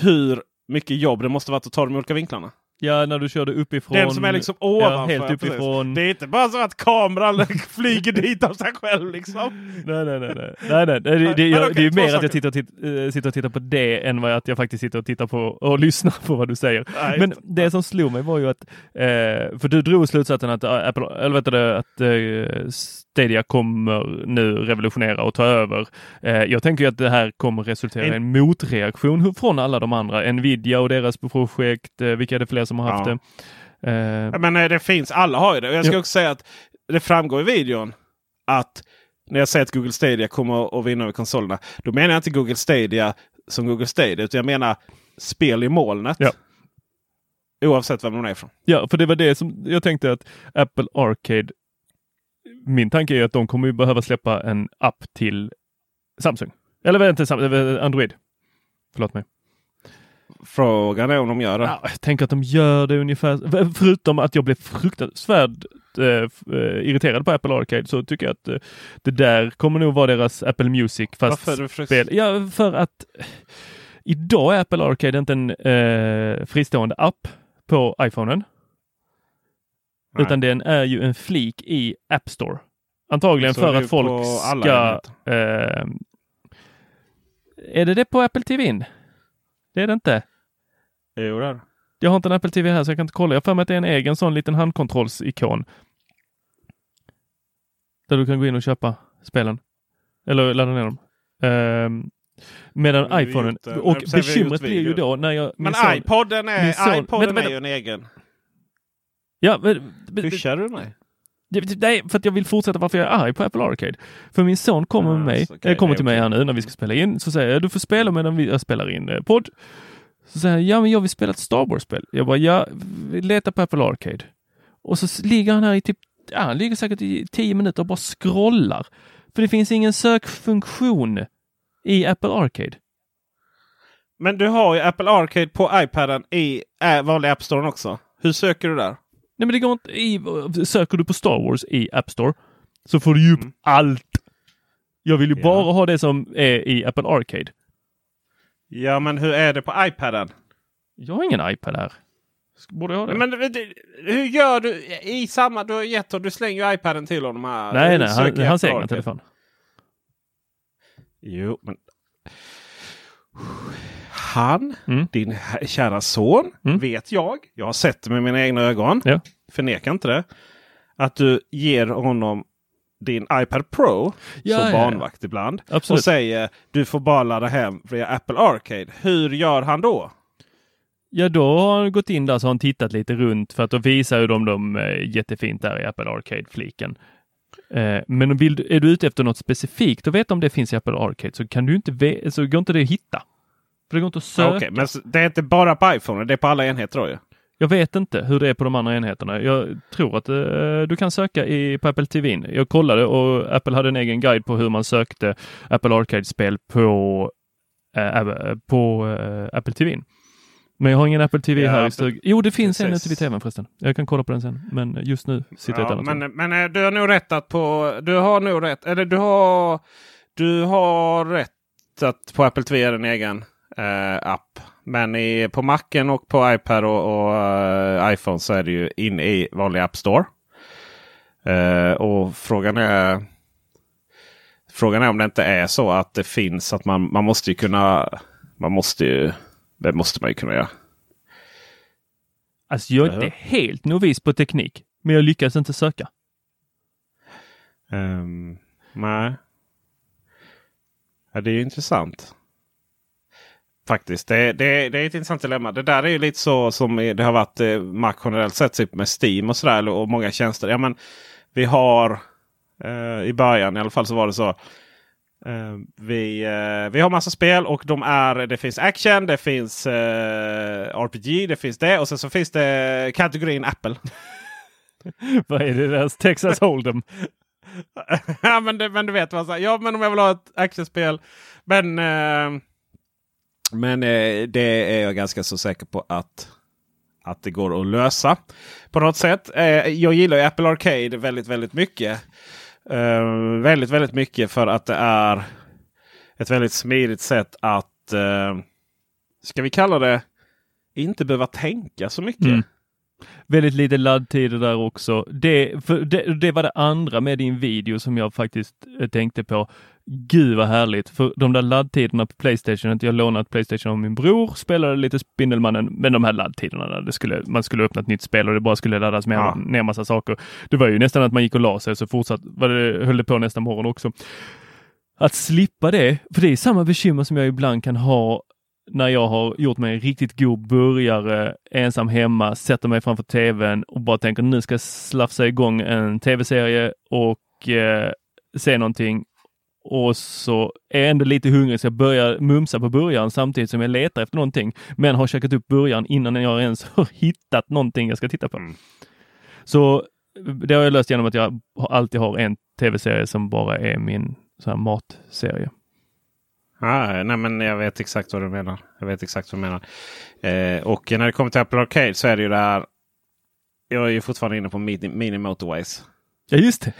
hur mycket jobb det måste vara att ta de olika vinklarna? Ja, när du körde uppifrån. Den som är liksom ovanför. Ja, helt precis. uppifrån. Det är inte bara så att kameran flyger dit av sig själv liksom. Nej, nej, nej. nej. nej, nej. Det, det, jag, okej, det är mer att saker. jag sitter och, titt, eh, sitter och tittar på det än vad att jag faktiskt sitter och tittar på och lyssnar på vad du säger. Nej, Men det som slog mig var ju att, eh, för du drog slutsatsen att eh, Apple, eller vet du, att eh, Stadia kommer nu revolutionera och ta över. Eh, jag tänker ju att det här kommer resultera i en motreaktion från alla de andra. Nvidia och deras projekt, eh, vilka är det fler som har haft Ja. det? Eh, Men det finns, alla har ju det. Och jag ska Ja. också säga att det framgår i videon att när jag säger att Google Stadia kommer att vinna över konsolerna. Då menar jag inte Google Stadia som Google Stadia. Utan jag menar spel i molnet. Ja. Oavsett vem de är ifrån. Ja, för det var det som jag tänkte att Apple Arcade. Min tanke är att de kommer behöva släppa en app till Samsung. Eller vänta, eh, Android. Förlåt mig. Frågan är om de gör det. Ja, jag tänker att de gör det ungefär. Förutom att jag blev fruktansvärt eh, eh, irriterad på Apple Arcade så tycker jag att eh, det där kommer nog vara deras Apple Music fast Varför är frus- spel. Ja, för att idag är Apple Arcade inte en eh, fristående app på iPhonen. Nej. Utan den är ju en flik i App Store. Antagligen Så för det att folk ska... Eh, är det det på Apple TV? Det är det inte. Jo, det. Jag har inte en Apple TV här så jag kan inte kolla. Jag har för mig att det är en egen sån liten handkontrollsikon. Där du kan gå in och köpa spelen. Eller ladda ner dem. Ehm, medan iPhonen... gjort. Och bekymret blir ju då när jag... min Men son- iPoden är, son- iPoden vänta, är ju en egen. Ja, men, Hyschar du mig? Nej, för att jag vill fortsätta varför jag är arg på Apple Arcade. För min son kommer med Ah, mig, okej, eh, kommer det är till mig okej. här nu när vi ska spela in, så säger jag du får spela medan vi, jag spelar in eh, podd. Så säger han, ja men jag vill spela ett Star Wars-spel. Jag bara, ja, vi letar på Apple Arcade. Och så ligger han här i typ, ja, han ligger säkert i tio minuter och bara scrollar. För det finns ingen sökfunktion i Apple Arcade. Men du har ju Apple Arcade på iPaden i äh, vanliga App Store också. Hur söker du där? Nej men det går inte, i, söker du på Star Wars i App Store så får du ju upp allt. Jag vill ju Mm. Ja. bara ha det som är i Apple Arcade. Ja, men hur är det på iPaden? Jag har ingen iPad här. Borde jag ha det? Men hur gör du i samma... Du har gett honom, du slänger ju iPaden till honom här. nej, nej, han, hans egna telefon. Jo, men... Han, Mm. din kära son, Mm. vet jag. Jag har sett det med mina egna ögon. Ja. Förnekar inte det. Att du ger honom din iPad Pro Ja, som ja, ja. barnvakt ibland. Absolut. Och säger du får bara ladda hem via Apple Arcade. Hur gör han då? Ja, då har han gått in där så har han tittat lite runt för att då visar ju de dem eh, jättefint där i Apple Arcade-fliken. Eh, men vill, är du ute efter något specifikt och vet om det finns i Apple Arcade så kan du inte, så går inte det att hitta. För det går inte att söka. Okej, men det är inte bara på iPhone, det är på alla enheter då ju. Jag vet inte hur det är på de andra enheterna. Jag tror att eh, du kan söka i, på Apple TV. Jag kollade och Apple hade en egen guide på hur man sökte Apple Arcade-spel på, eh, på eh, Apple TV. Men jag har ingen Apple TV Ja, här i stugan. Jo, det finns en precis. ute vid tvn förresten. Jag kan kolla på den sen. Men just nu sitter jag i ett annat rum. men, men eh, du har nog rätt att på... Du har nog rätt. Eller du har... Du har rätt att på Apple TV är en egen eh, app. Men i, på Macen och på iPad och, och eh, iPhone så är det ju inne i vanlig App Store. Eh, och frågan är... Frågan är om det inte är så att det finns att man, man måste ju kunna... Man måste ju... Det måste man ju kunna göra. Alltså jag är inte helt novis på teknik, men jag lyckas inte söka. Um, nej. Ja, det är intressant. Faktiskt. Det, det, det är ett intressant dilemma. Det där är ju lite så som det har varit eh, Mac generellt sett typ med Steam och sådär. Och många tjänster. Ja, men vi har eh, i början i alla fall så var det så. Eh, vi, eh, vi har massa spel och de är, det finns action, det finns eh, RPG, det finns det och sen så finns det kategorin Apple. Vad är det där? Texas Hold'em? ja, men, det, men du vet vad jag Ja, men om jag vill ha ett actionspel. Men, eh, men eh, det är jag ganska så säker på att, att det går att lösa på något sätt. Eh, jag gillar ju Apple Arcade väldigt, väldigt mycket. Eh, väldigt, väldigt mycket för att det är ett väldigt smidigt sätt att, eh, ska vi kalla det, inte behöva tänka så mycket. Mm. Väldigt lite laddtider där också. Det, för det, det var det andra med din video som jag faktiskt eh, tänkte på. Gud vad härligt, för de där laddtiderna på Playstation, jag lånat Playstation av min bror, spelade lite Spindelmannen, men de här laddtiderna, där det skulle, man skulle öppna ett nytt spel och det bara skulle laddas med, Ja. ner massa saker. Det var ju nästan att man gick och la sig så fortsatt, var det, höll det på nästa morgon också. Att slippa det, för det är samma bekymmer som jag ibland kan ha när jag har gjort mig en riktigt god burgare ensam hemma, sätter mig framför tvn och bara tänker nu ska jag slafsa igång en tv-serie och eh, se någonting. Och så är jag ändå lite hungrig så jag börjar mumsa på burgaren samtidigt som jag letar efter någonting. Men har käkat upp burgaren innan jag ens har hittat någonting jag ska titta på. Mm. Så det har jag löst genom att jag alltid har en tv-serie som bara är min så här matserie. Ah, nej, men jag vet exakt vad du menar. Jag vet exakt vad du menar. Eh, och när det kommer till Apple Arcade så är det ju det här. Jag är ju fortfarande inne på mini, mini motorways. Ja, just det.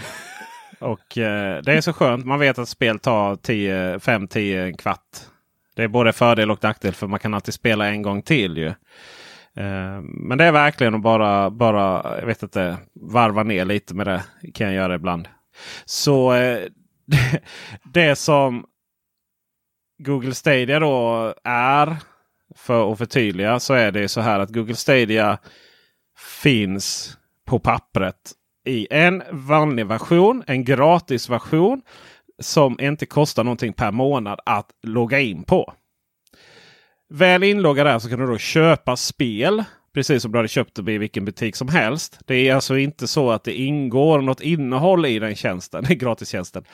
Och eh, det är så skönt. Man vet att spel tar 5-10 en kvart. Det är både fördel och nackdel för man kan alltid spela en gång till. ju. Eh, men det är verkligen att bara, bara jag vet inte, varva ner lite med det. kan jag göra ibland. Så eh, det, det som Google Stadia då är, för att förtydliga, så är det så här att Google Stadia finns på pappret i en vanlig version, en gratis version som inte kostar någonting per månad att logga in på. Väl inloggad där så kan du då köpa spel. Precis som du hade köpt det i vilken butik som helst. Det är alltså inte så att det ingår något innehåll i den tjänsten, gratistjänsten.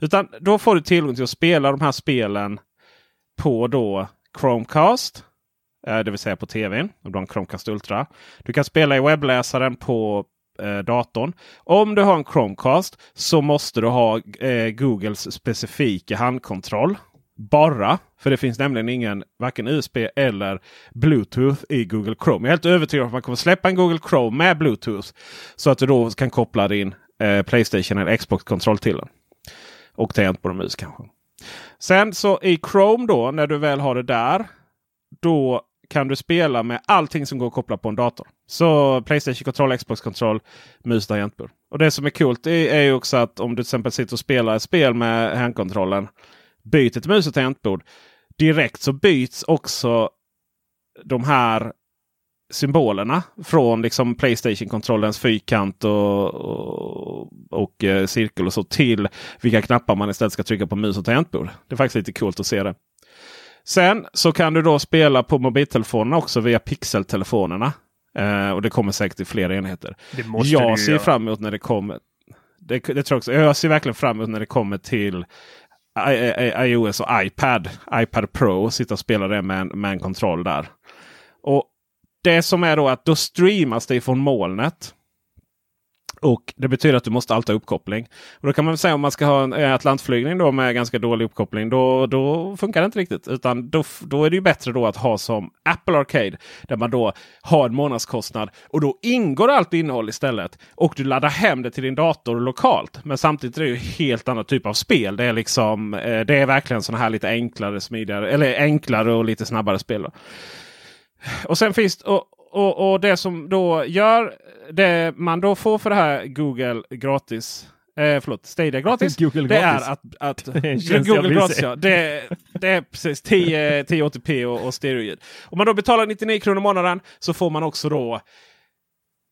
Utan då får du tillgång till att spela de här spelen på då Chromecast. Eh, det vill säga på tvn. Om du har en Chromecast Ultra. Du kan spela i webbläsaren på eh, datorn. Om du har en Chromecast så måste du ha eh, Googles specifika handkontroll. Bara. För det finns nämligen ingen varken USB eller Bluetooth i Google Chrome. Jag är helt övertygad om att man kommer släppa en Google Chrome med Bluetooth. Så att du då kan koppla din eh, Playstation eller Xbox-kontroll till den. Och tangentbord och mus kanske. Sen så i Chrome då, när du väl har det där. Då kan du spela med allting som går att koppla på en dator. Så Playstation-kontroll, Xbox-kontroll, mus, och tangentbord. Och det som är coolt är, är ju också att om du till exempel sitter och spelar ett spel med handkontrollen. Byter till mus och tangentbord. Direkt så byts också de här symbolerna från liksom Playstation-kontrollens fyrkant och, och, och eh, cirkel och så till vilka knappar man istället ska trycka på mus och tangentbord. Det är faktiskt lite coolt att se det. Sen så kan du då spela på mobiltelefonerna också via pixeltelefonerna. Eh, och det kommer säkert i fler enheter. Det måste jag ser göra. fram emot när det kommer. Det, det tror jag, också. jag ser verkligen fram emot när det kommer till I, I, iOS och iPad. iPad Pro. Sitta och spela det med en, med en kontroll där. Och det som är då att då streamas det från molnet. Och Det betyder att du måste alltid ha uppkoppling. Och Då kan man säga om man ska ha en eh, Atlantflygning då med ganska dålig uppkoppling. Då, då funkar det inte riktigt. Utan då, då är det ju bättre då att ha som Apple Arcade. Där man då har en månadskostnad. Och då ingår allt innehåll istället. Och du laddar hem det till din dator lokalt. Men samtidigt är det ju helt annan typ av spel. Det är liksom eh, det är verkligen sådana här lite enklare, smidigare eller enklare och lite snabbare spel. Och sen finns och, och, och det som då gör det man då får för det här Google gratis. Eh, förlåt, Stadia gratis. Google det gratis. är att, att Google gratis ja. Det, det är precis 10, 1080p och, och stereoljud. Om man då betalar 99 kronor i månaden så får man också då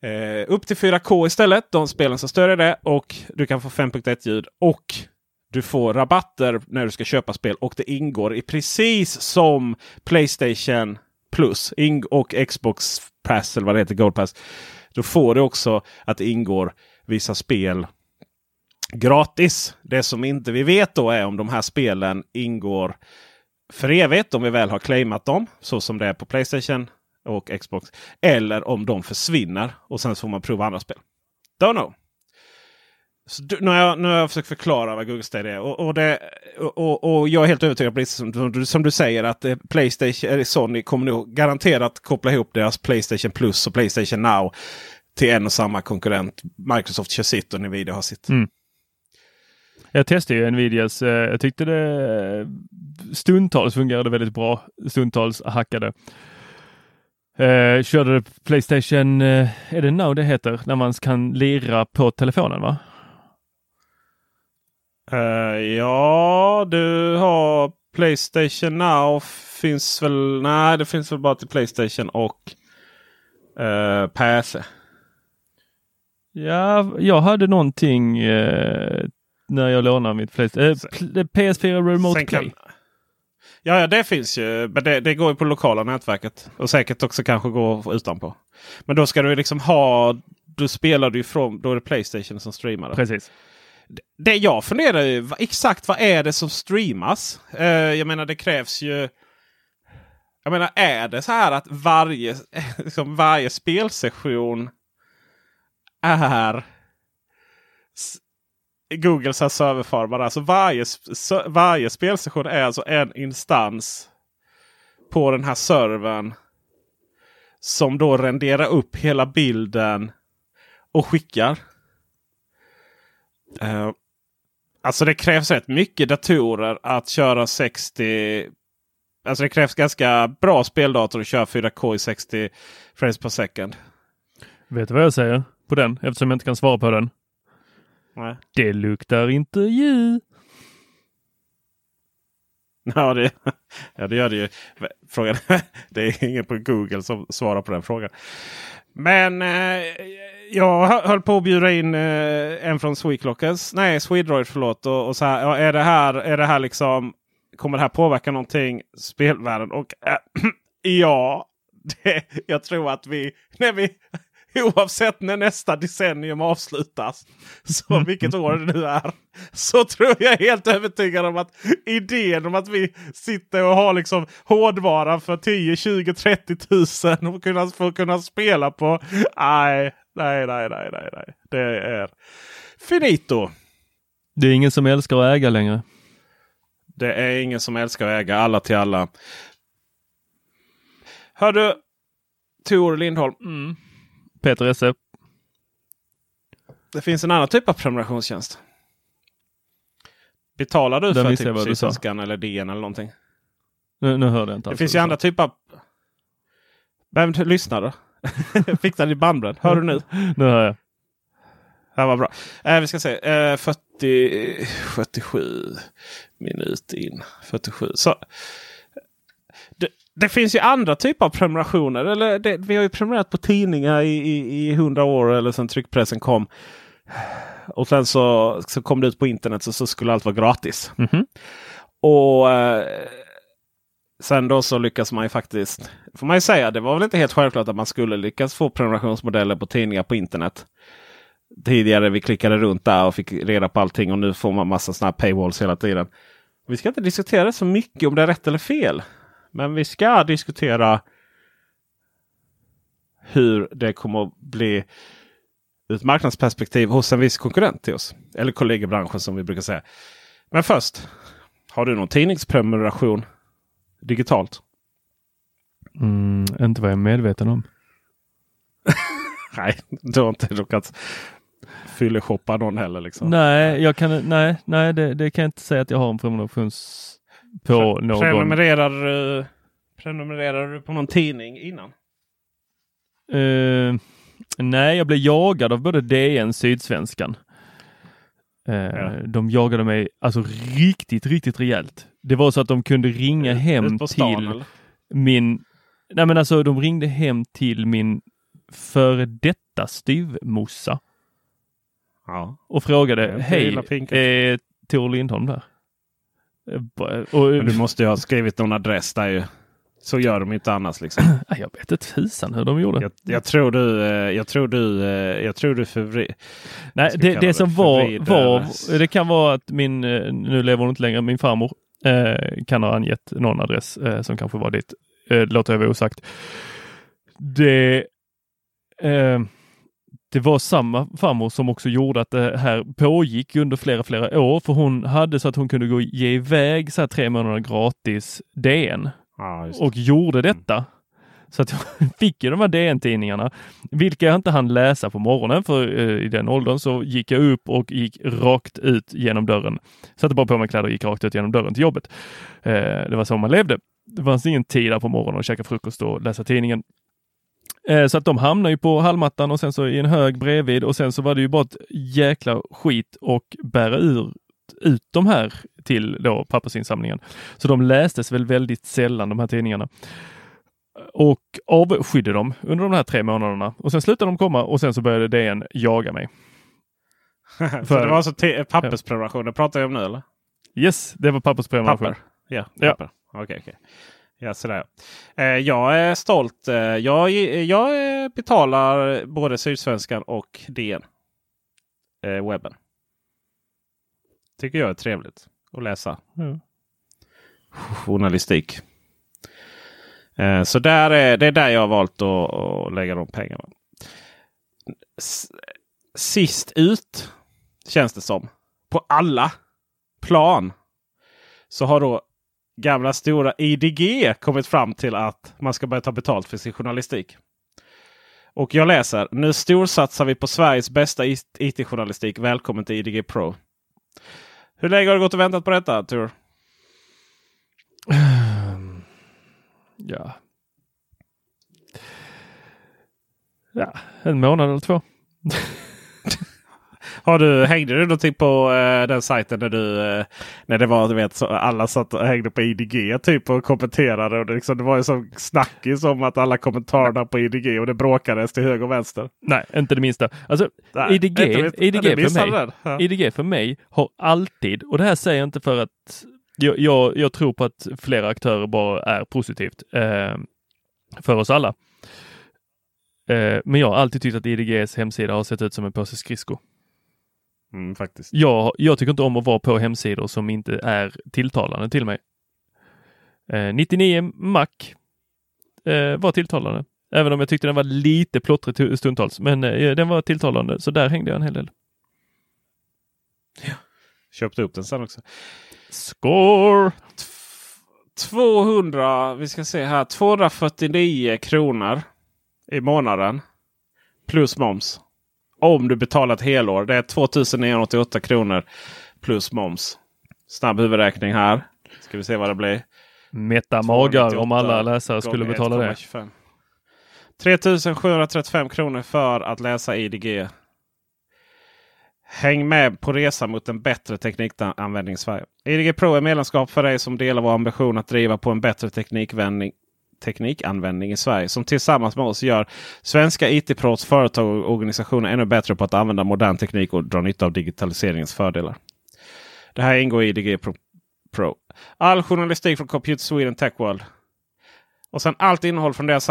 eh, upp till 4K istället. De spelen som stödjer det. Och du kan få 5.1 ljud. Och du får rabatter när du ska köpa spel. Och det ingår i precis som Playstation Plus och Xbox Pass eller vad det heter, Gold Pass. Då får du också att det ingår vissa spel gratis. Det som inte vi vet då är om de här spelen ingår för evigt om vi väl har claimat dem. Så som det är på Playstation och Xbox. Eller om de försvinner och sen får man prova andra spel. Don't know. Så du, nu, har jag, nu har jag försökt förklara vad Google Stadia är. Och, och, det, och, och, och jag är helt övertygad, precis som, som, du- som du säger, att eh, Playstation, eller Sony kommer nog garanterat koppla ihop deras Playstation Plus och Playstation Now till en och samma konkurrent. Microsoft kör sitt och Nvidia har sitt. Mm. Jag testade ju Nvidias. Eh, jag tyckte det stundtals fungerade väldigt bra. Stundtals hackade. Eh, körde Playstation, eh, är det Now det heter, när man kan lira på telefonen va? Eh, ja, du har Playstation Now. Finns väl? Nej, det finns väl bara till Playstation och uh, PC. Ja, jag hade någonting eh, när jag lånade mitt Playstation. Eh, pl- PS4 Remote Sen Play. kan- Ja, ja, det finns ju. Men det, det går ju på lokala nätverket. Och säkert också kanske gå utanpå. Men då ska du liksom ha... Du spelar du ifrån... Då är det Playstation som streamar. Precis. Det jag funderar ju exakt vad är det som streamas? Eh, jag menar det krävs ju... Jag menar är det så här att varje, liksom varje spelsession är Googles här serverfarmar. Alltså varje, varje spelsession är alltså en instans på den här servern. Som då renderar upp hela bilden och skickar. Eh, alltså det krävs rätt mycket datorer att köra 60. Alltså det krävs ganska bra speldator att köra 4K i 60 frames per second. Vet du vad jag säger på den eftersom jag inte kan svara på den? Nej. Det luktar intervju. Ja, det, ja, det gör det ju. Frågan, det är ingen på Google som svarar på den frågan. Men eh, jag hö- höll på att bjuda in eh, en från Sweclockers. Nej, Swedroid förlåt. Och, och så här, ja, är, det här, är det här liksom... Kommer det här påverka någonting spelvärlden? Och eh, ja, det, jag tror att vi, när vi... Oavsett när nästa decennium avslutas, så vilket år det nu är, så tror jag helt övertygad om att idén om att vi sitter och har liksom hårdvara för 10, 20, 30 tusen och kunna, för att kunna spela på. Nej, nej, nej, nej, nej, nej. Det är finito. Det är ingen som älskar att äga längre. Det är ingen som älskar att äga alla till alla. Hör du, Tor Lindholm. Peter Esse. Det finns en annan typ av prenumerationstjänst. Betalar du Den för typ. Sydsvenskan eller DN eller någonting? Nu, nu hörde jag inte Det finns ju andra typer av... Vem lyssnar då? Den i bandbredd. Hör du nu? Nu hör jag. Det var bra. Eh, vi ska se. Eh, 40, 47 minut in. 47. Så, det, det finns ju andra typer av prenumerationer. Eller det, vi har ju prenumererat på tidningar i, i, i 100 år eller sen tryckpressen kom. Och sen så, så kom det ut på internet så, så skulle allt vara gratis. Mhm. Och eh, sen då så lyckas man ju faktiskt, får man ju säga, det var väl inte helt självklart att man skulle lyckas få prenumerationsmodeller på tidningar på internet. Tidigare vi klickade runt där och fick reda på allting och nu får man massa sådana här paywalls hela tiden. Vi ska inte diskutera så mycket om det är rätt eller fel. Men vi ska diskutera hur det kommer att bli ur ett marknadsperspektiv hos en viss konkurrent till oss. Eller kollegor i branschen som vi brukar säga. Men först, har du någon tidningsprenumeration digitalt? Mm, inte vad jag är medveten om. Nej, du har inte råkat fylleshoppa någon heller. Liksom. Nej, jag kan, nej, nej det, det kan jag inte säga att jag har en prenumerations på Pre- någon. Prenumererar, du- prenumererar du på någon tidning innan? Eh, nej, jag blev jagad av både DN Sydsvenskan. Eh, Ja. De jagade mig alltså riktigt, riktigt rejält. Det var så att de kunde ringa hem Ut på stan till eller? min... Nej men alltså de ringde hem till min före detta styvmossa Ja. och frågade Hej, illa pinkat." är Tor Lindholm där? Eh, Och, Men du måste ju ha skrivit någon adress där ju. Så gör de inte annars liksom. Jag vet inte tusan hur de gjorde. Jag, jag tror du, eh, jag tror du, eh, jag tror du förvri... Nej, det, det som var, var, det kan vara att min, eh, nu lever hon inte längre, min farmor eh, kan ha angett någon adress eh, som kanske var dit. Eh, låter jag vara osagt. Det, eh, det var samma farmor som också gjorde att det här pågick under flera, flera år, för hon hade så att hon kunde gå ge iväg så här tre månader gratis DN det. och gjorde detta. Så att jag fick ju de här DN-tidningarna, vilka jag inte hann läsa på morgonen för eh, i den åldern så gick jag upp och gick rakt ut genom dörren. Satte bara på mig kläder och gick rakt ut genom dörren till jobbet. Eh, det var så man levde. Det fanns ingen tid där på morgonen att käka frukost och läsa tidningen. Eh, så att de hamnade ju på hallmattan och sen så i en hög bredvid och sen så var det ju bara ett jäkla skit och bära ur ut de här till då pappersinsamlingen. Så de lästes väl väldigt sällan de här tidningarna. Och avskydde dem under de här tre månaderna. Och sen slutade de komma och sen så började DN jaga mig. så det var alltså te- pappersprenumeration det pratar jag om nu eller? Yes, det var pappersprenumeration. Papper? Ja, Ja. papper. Okej, okej. Ja, sådär. Eh, jag är stolt. Eh, jag, jag eh, betalar både Sydsvenskan och DN. Eh, webben. Tycker jag är trevligt att läsa. Ja. Journalistik. Eh, så där är, det är där jag har valt att, att lägga de pengarna. Sist ut känns det som. På alla plan. Så har då gamla stora IDG kommit fram till att man ska börja ta betalt för sin journalistik. Och jag läser. Nu storsatsar vi på Sveriges bästa IT-journalistik. Välkommen till IDG Pro. Hur länge har du gått och väntat på detta Tur? Ja. Ja, en månad eller två. Har du, hängde du någonting på eh, den sajten när du eh, när det var du vet så alla satt och hängde på IDG typ och kommenterade. Och det, liksom, det var ju som snackis om att alla kommentarerna på IDG och det bråkades till höger och vänster. Nej, inte det minsta. Alltså, Nej, IDG, för mig, den. Ja. IDG för mig har alltid, och det här säger jag inte för att jag, jag, jag tror på att flera aktörer bara är positivt eh, för oss alla. Eh, men jag har alltid tyckt att IDGs hemsida har sett ut som en påse skridskor. Mm, faktiskt. Jag, jag tycker inte om att vara på hemsidor som inte är tilltalande till mig. Eh, 99 Mac eh, var tilltalande. Även om jag tyckte den var lite plottrig stundtals. Men eh, den var tilltalande, så där hängde jag en hel del. Köpte upp den sen också. Score! 200, vi ska se här, 249 kronor i månaden. Plus moms. Om du betalar ett helår. Det är 2988 kronor plus moms. Snabb huvudräkning här. Ska vi se vad det blir. Mätta magar om 298 alla läsare skulle betala det. 1,25. 3735 kronor för att läsa IDG. Häng med på resan mot en bättre teknikanvändning i Sverige. IDG Pro är medlemskap för dig som delar vår ambition att driva på en bättre teknikvändning, teknikanvändning i Sverige. Som tillsammans med oss gör svenska IT-proffs, företag och organisationer ännu bättre på att använda modern teknik och dra nytta av digitaliseringens fördelar. Det här ingår i IDG Pro. Pro. All journalistik från Computer Sweden Tech World. Och sen allt innehåll från deras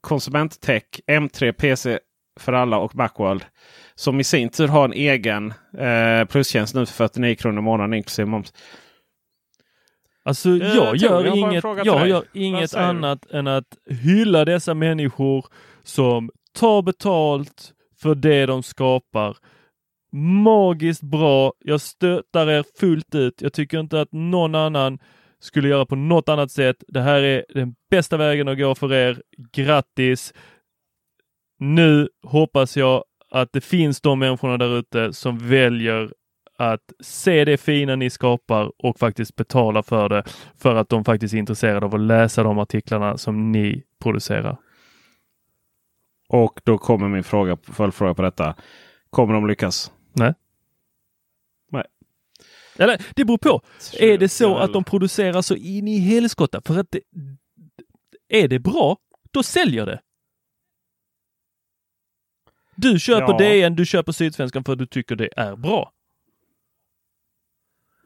konsumenttech, M3, PC för alla och Macworld. Som i sin tur har en egen eh, plustjänst nu för 49 kronor i månaden inklusive moms. Alltså Eh, jag Tony, gör jag inget, jag gör inget annat än att hylla dessa människor som tar betalt för det de skapar. Magiskt bra. Jag stöttar er fullt ut. Jag tycker inte att någon annan skulle göra på något annat sätt. Det här är den bästa vägen att gå för er. Grattis! Nu hoppas jag att det finns de människorna där ute som väljer att se det fina ni skapar och faktiskt betala för det för att de faktiskt är intresserade av att läsa de artiklarna som ni producerar. Och då kommer min fråga, följdfråga på detta. Kommer de lyckas? Nej. Nej. Eller det beror på. Är det så att de producerar så in i helskotta för att det, är det bra, då säljer det. Du köper Ja. DN, du köper Sydsvenskan för att du tycker det är bra.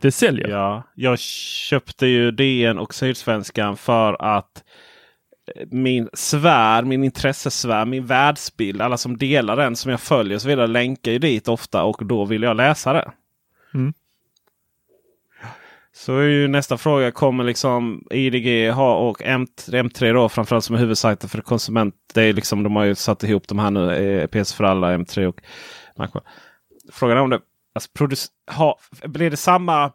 Det säljer. Ja, jag köpte ju DN och Sydsvenskan för att eh, min sfär, min intressesfär, min världsbild, alla som delar den som jag följer och så vidare länkar ju dit ofta och då vill jag läsa det. Mm. Så är ju nästa fråga, kommer liksom IDG ha och M3 då framförallt som är huvudsajten för konsument. Det är liksom, de har ju satt ihop de här nu, eh, PS för alla, M3 och Mac. Frågan är om det alltså, ha, blir det samma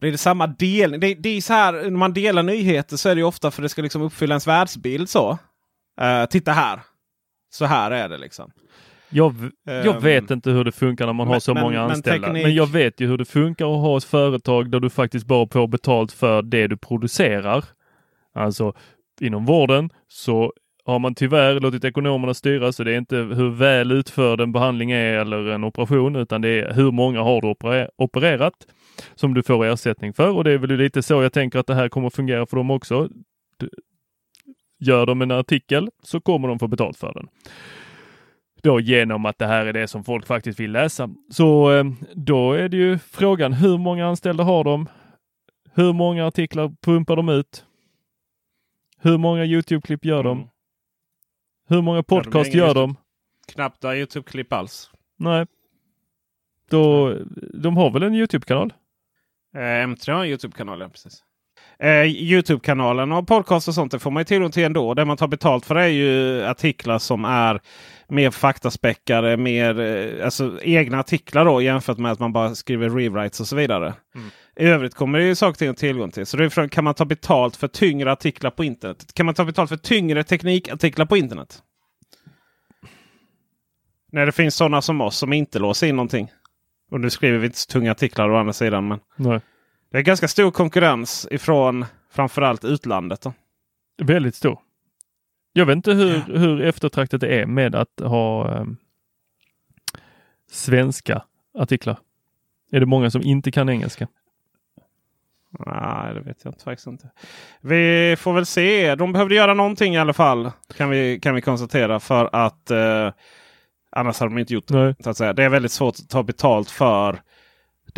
blir det samma delning? Det, det är så här, när man delar nyheter så är det ju ofta för att det ska liksom uppfylla ens världsbild. så. Uh, titta här! Så här är det liksom. Jag, jag Ehm, vet inte hur det funkar när man har men- så men- många men anställda. teknik- Men jag vet ju hur det funkar att ha ett företag där du faktiskt bara får betalt för det du producerar. Alltså inom vården så har man tyvärr låtit ekonomerna styra så det är inte hur väl utförd en behandling är eller en operation utan det är hur många har du opere- opererat som du får ersättning för och det är väl lite så jag tänker att det här kommer fungera för dem också. Gör de en artikel så kommer de få betalt för den då genom att det här är det som folk faktiskt vill läsa. Så eh, då är det ju frågan hur många anställda har de? Hur många artiklar pumpar de ut? Hur många Youtube-klipp gör de? Mm. Hur många podcast ingen gör de? Knappt några Youtube-klipp alls. Nej. Då, de har väl en Youtube-kanal? Eh, M3 har en Youtube-kanal, ja precis. Eh, Youtube-kanalen och podcast och sånt det får man ju tillgång till ändå. Det man tar betalt för är ju artiklar som är mer faktaspäckade, mer eh, alltså, egna artiklar då jämfört med att man bara skriver rewrites och så vidare. I övrigt kommer det ju saker till tillgång till. Så det är frågan, kan man ta betalt för tyngre artiklar på internet? Kan man ta betalt för tyngre teknikartiklar på internet? När det finns sådana som oss som inte låser in någonting. Och nu skriver vi inte så tunga artiklar å andra sidan. Men Nej. Det är ganska stor konkurrens ifrån framförallt utlandet. Då. Väldigt stor. Jag vet inte hur, hur eftertraktat det är med att ha ehm, svenska artiklar. Är det många som inte kan engelska? Nej, det vet jag inte, faktiskt inte. Vi får väl se. De behövde göra någonting i alla fall. Kan vi, kan vi konstatera. För att eh, annars hade de inte gjort det. Nej. Så att säga. Det är väldigt svårt att ta betalt för.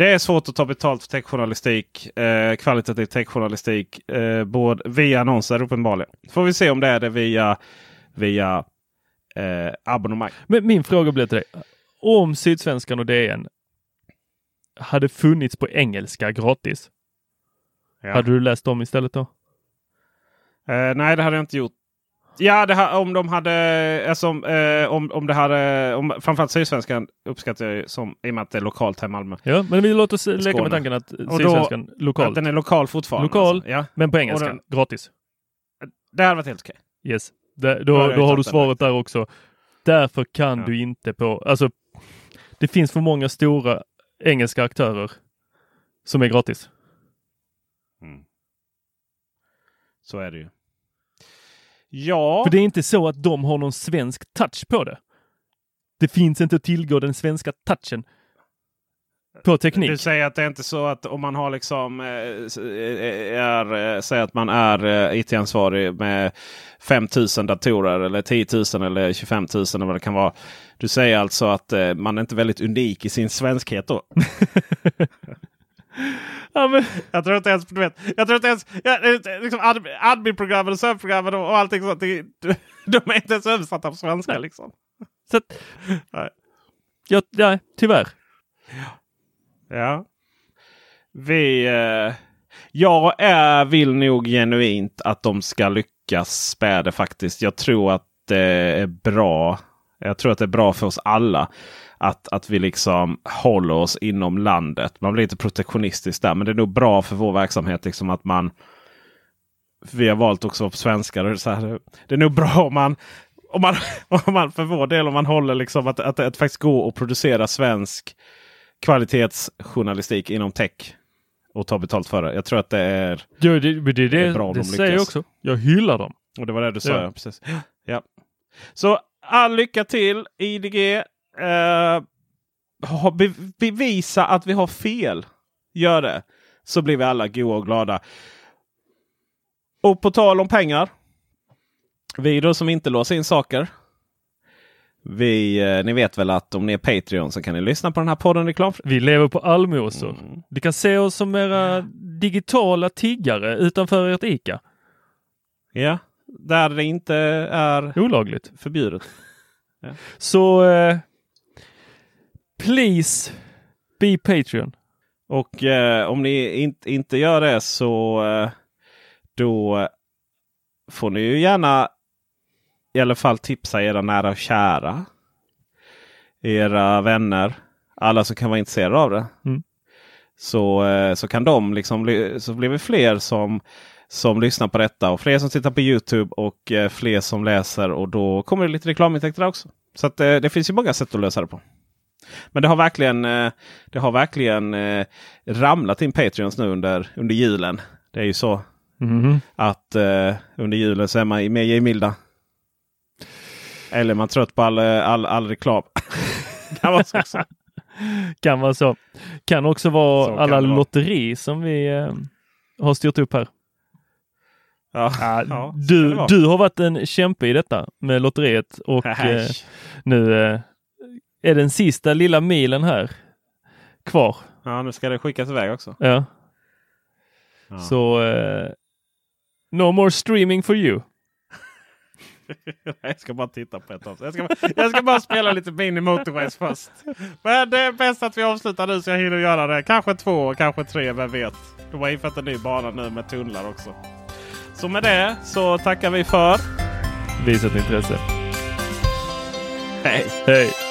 Det är svårt att ta betalt för techjournalistik. Eh, kvalitativ techjournalistik. Eh, både via annonser uppenbarligen. Får vi se om det är det via, via eh, abonnemang. Men min fråga blir till dig. Om Sydsvenskan och DN hade funnits på engelska gratis, Ja. hade du läst dem istället då? Eh, nej, det hade jag inte gjort. Ja, ha, om de hade, alltså, eh, om, om det hade, om, framförallt Sydsvenskan uppskattar jag som, i och med att det är lokalt här i Malmö. Ja, men vi låter oss leka Skåne. med tanken att Och då- Sydsvenskan Att lokalt. den är lokal fortfarande. Lokal, Alltså. Ja, men på engelska, den- gratis. det hade varit helt okej. Yes. Det, Då då, då har du svaret där också. Därför kan Ja. du inte på, alltså det finns för många stora engelska aktörer som är gratis. Så är det ju. Ja, För det är inte så att de har någon svensk touch på det. Det finns inte att tillgå den svenska touchen på teknik. du säger att det är inte så att om man har liksom, eh, s- eh, är, eh, säg att man är eh, IT-ansvarig med 5000 datorer eller 10 000 eller 25 000 eller vad det kan vara. Du säger alltså att eh, man är inte väldigt unik i sin svenskhet då? Ja, men, Jag tror inte ens, du vet, jag tror inte ens, ja, eh, liksom ad, admin-programmen och serverprogrammen och, och allting sånt. Det, de är inte ens översatta på svenska Nej. liksom. så att, Nej. ja, nej, tyvärr. Ja. Vi, eh, Jag är, vill nog genuint att de ska lyckas med det faktiskt. Jag tror att det är bra. Jag tror att det är bra för oss alla. Att, att vi liksom håller oss inom landet. Man blir lite protektionistisk där. Men det är nog bra för vår verksamhet liksom att man vi har valt också på svenskar. Och så här, det är nog bra om man, om man, om man för vår del om man håller liksom att, att det faktiskt går att producera svensk kvalitetsjournalistik inom tech. Och ta betalt för det. Jag tror att det är, Ja, det, det, det, det är bra om det de säger jag också. Jag hyllar dem. Och det var det du sa. Ja. Ja. Precis. Ja. Så all lycka till IDG. Eh, be, bevisa att vi har fel. Gör det. Så blir vi alla goa och glada. Och på tal om pengar. Vi då som inte låser in saker. Vi, eh, ni vet väl att om ni är Patreon så kan ni lyssna på den här podden reklam. Vi lever på allmosor. Mm. Ni kan se oss som era digitala tiggare utanför ert ICA. Ja, där det inte är Olagligt. förbjudet. Så eh, please be Patreon. Och eh, om ni inte inte gör det så eh, då får ni ju gärna i alla fall tipsa era nära och kära. Era vänner. Alla som kan vara intresserade av det. Mm. Så, eh, så kan de liksom så blir vi fler som, som lyssnar på detta och fler som tittar på Youtube och eh, fler som läser och då kommer det lite reklamintäkter också. Så att, eh, det finns ju många sätt att lösa det på. Men det har verkligen, eh, det har verkligen eh, ramlat in Patreons nu under, under julen. Det är ju så Mhm. att eh, under julen så är man mer givmilda. Eller är man trött på all, all, all reklam. kan vara så också. Kan vara så. Kan också vara Så alla vara. lotteri som vi har styrt upp här. Ja, Ja, så du, du har varit en kämpe i detta med lotteriet och eh, nu eh, är den sista lilla milen här kvar. Ja, nu ska det skickas iväg också. Ja. Ja. Så eh, no more streaming for you. jag ska bara titta på ett avsnitt. Jag ska, jag ska bara spela lite Mini Motorways först. Men det är bäst att vi avslutar nu så jag hinner göra det. Kanske två, kanske tre, vem vet. De har infört en ny bana nu med tunnlar också. Så med det så tackar vi för. Visat intresse. Hej! Hej!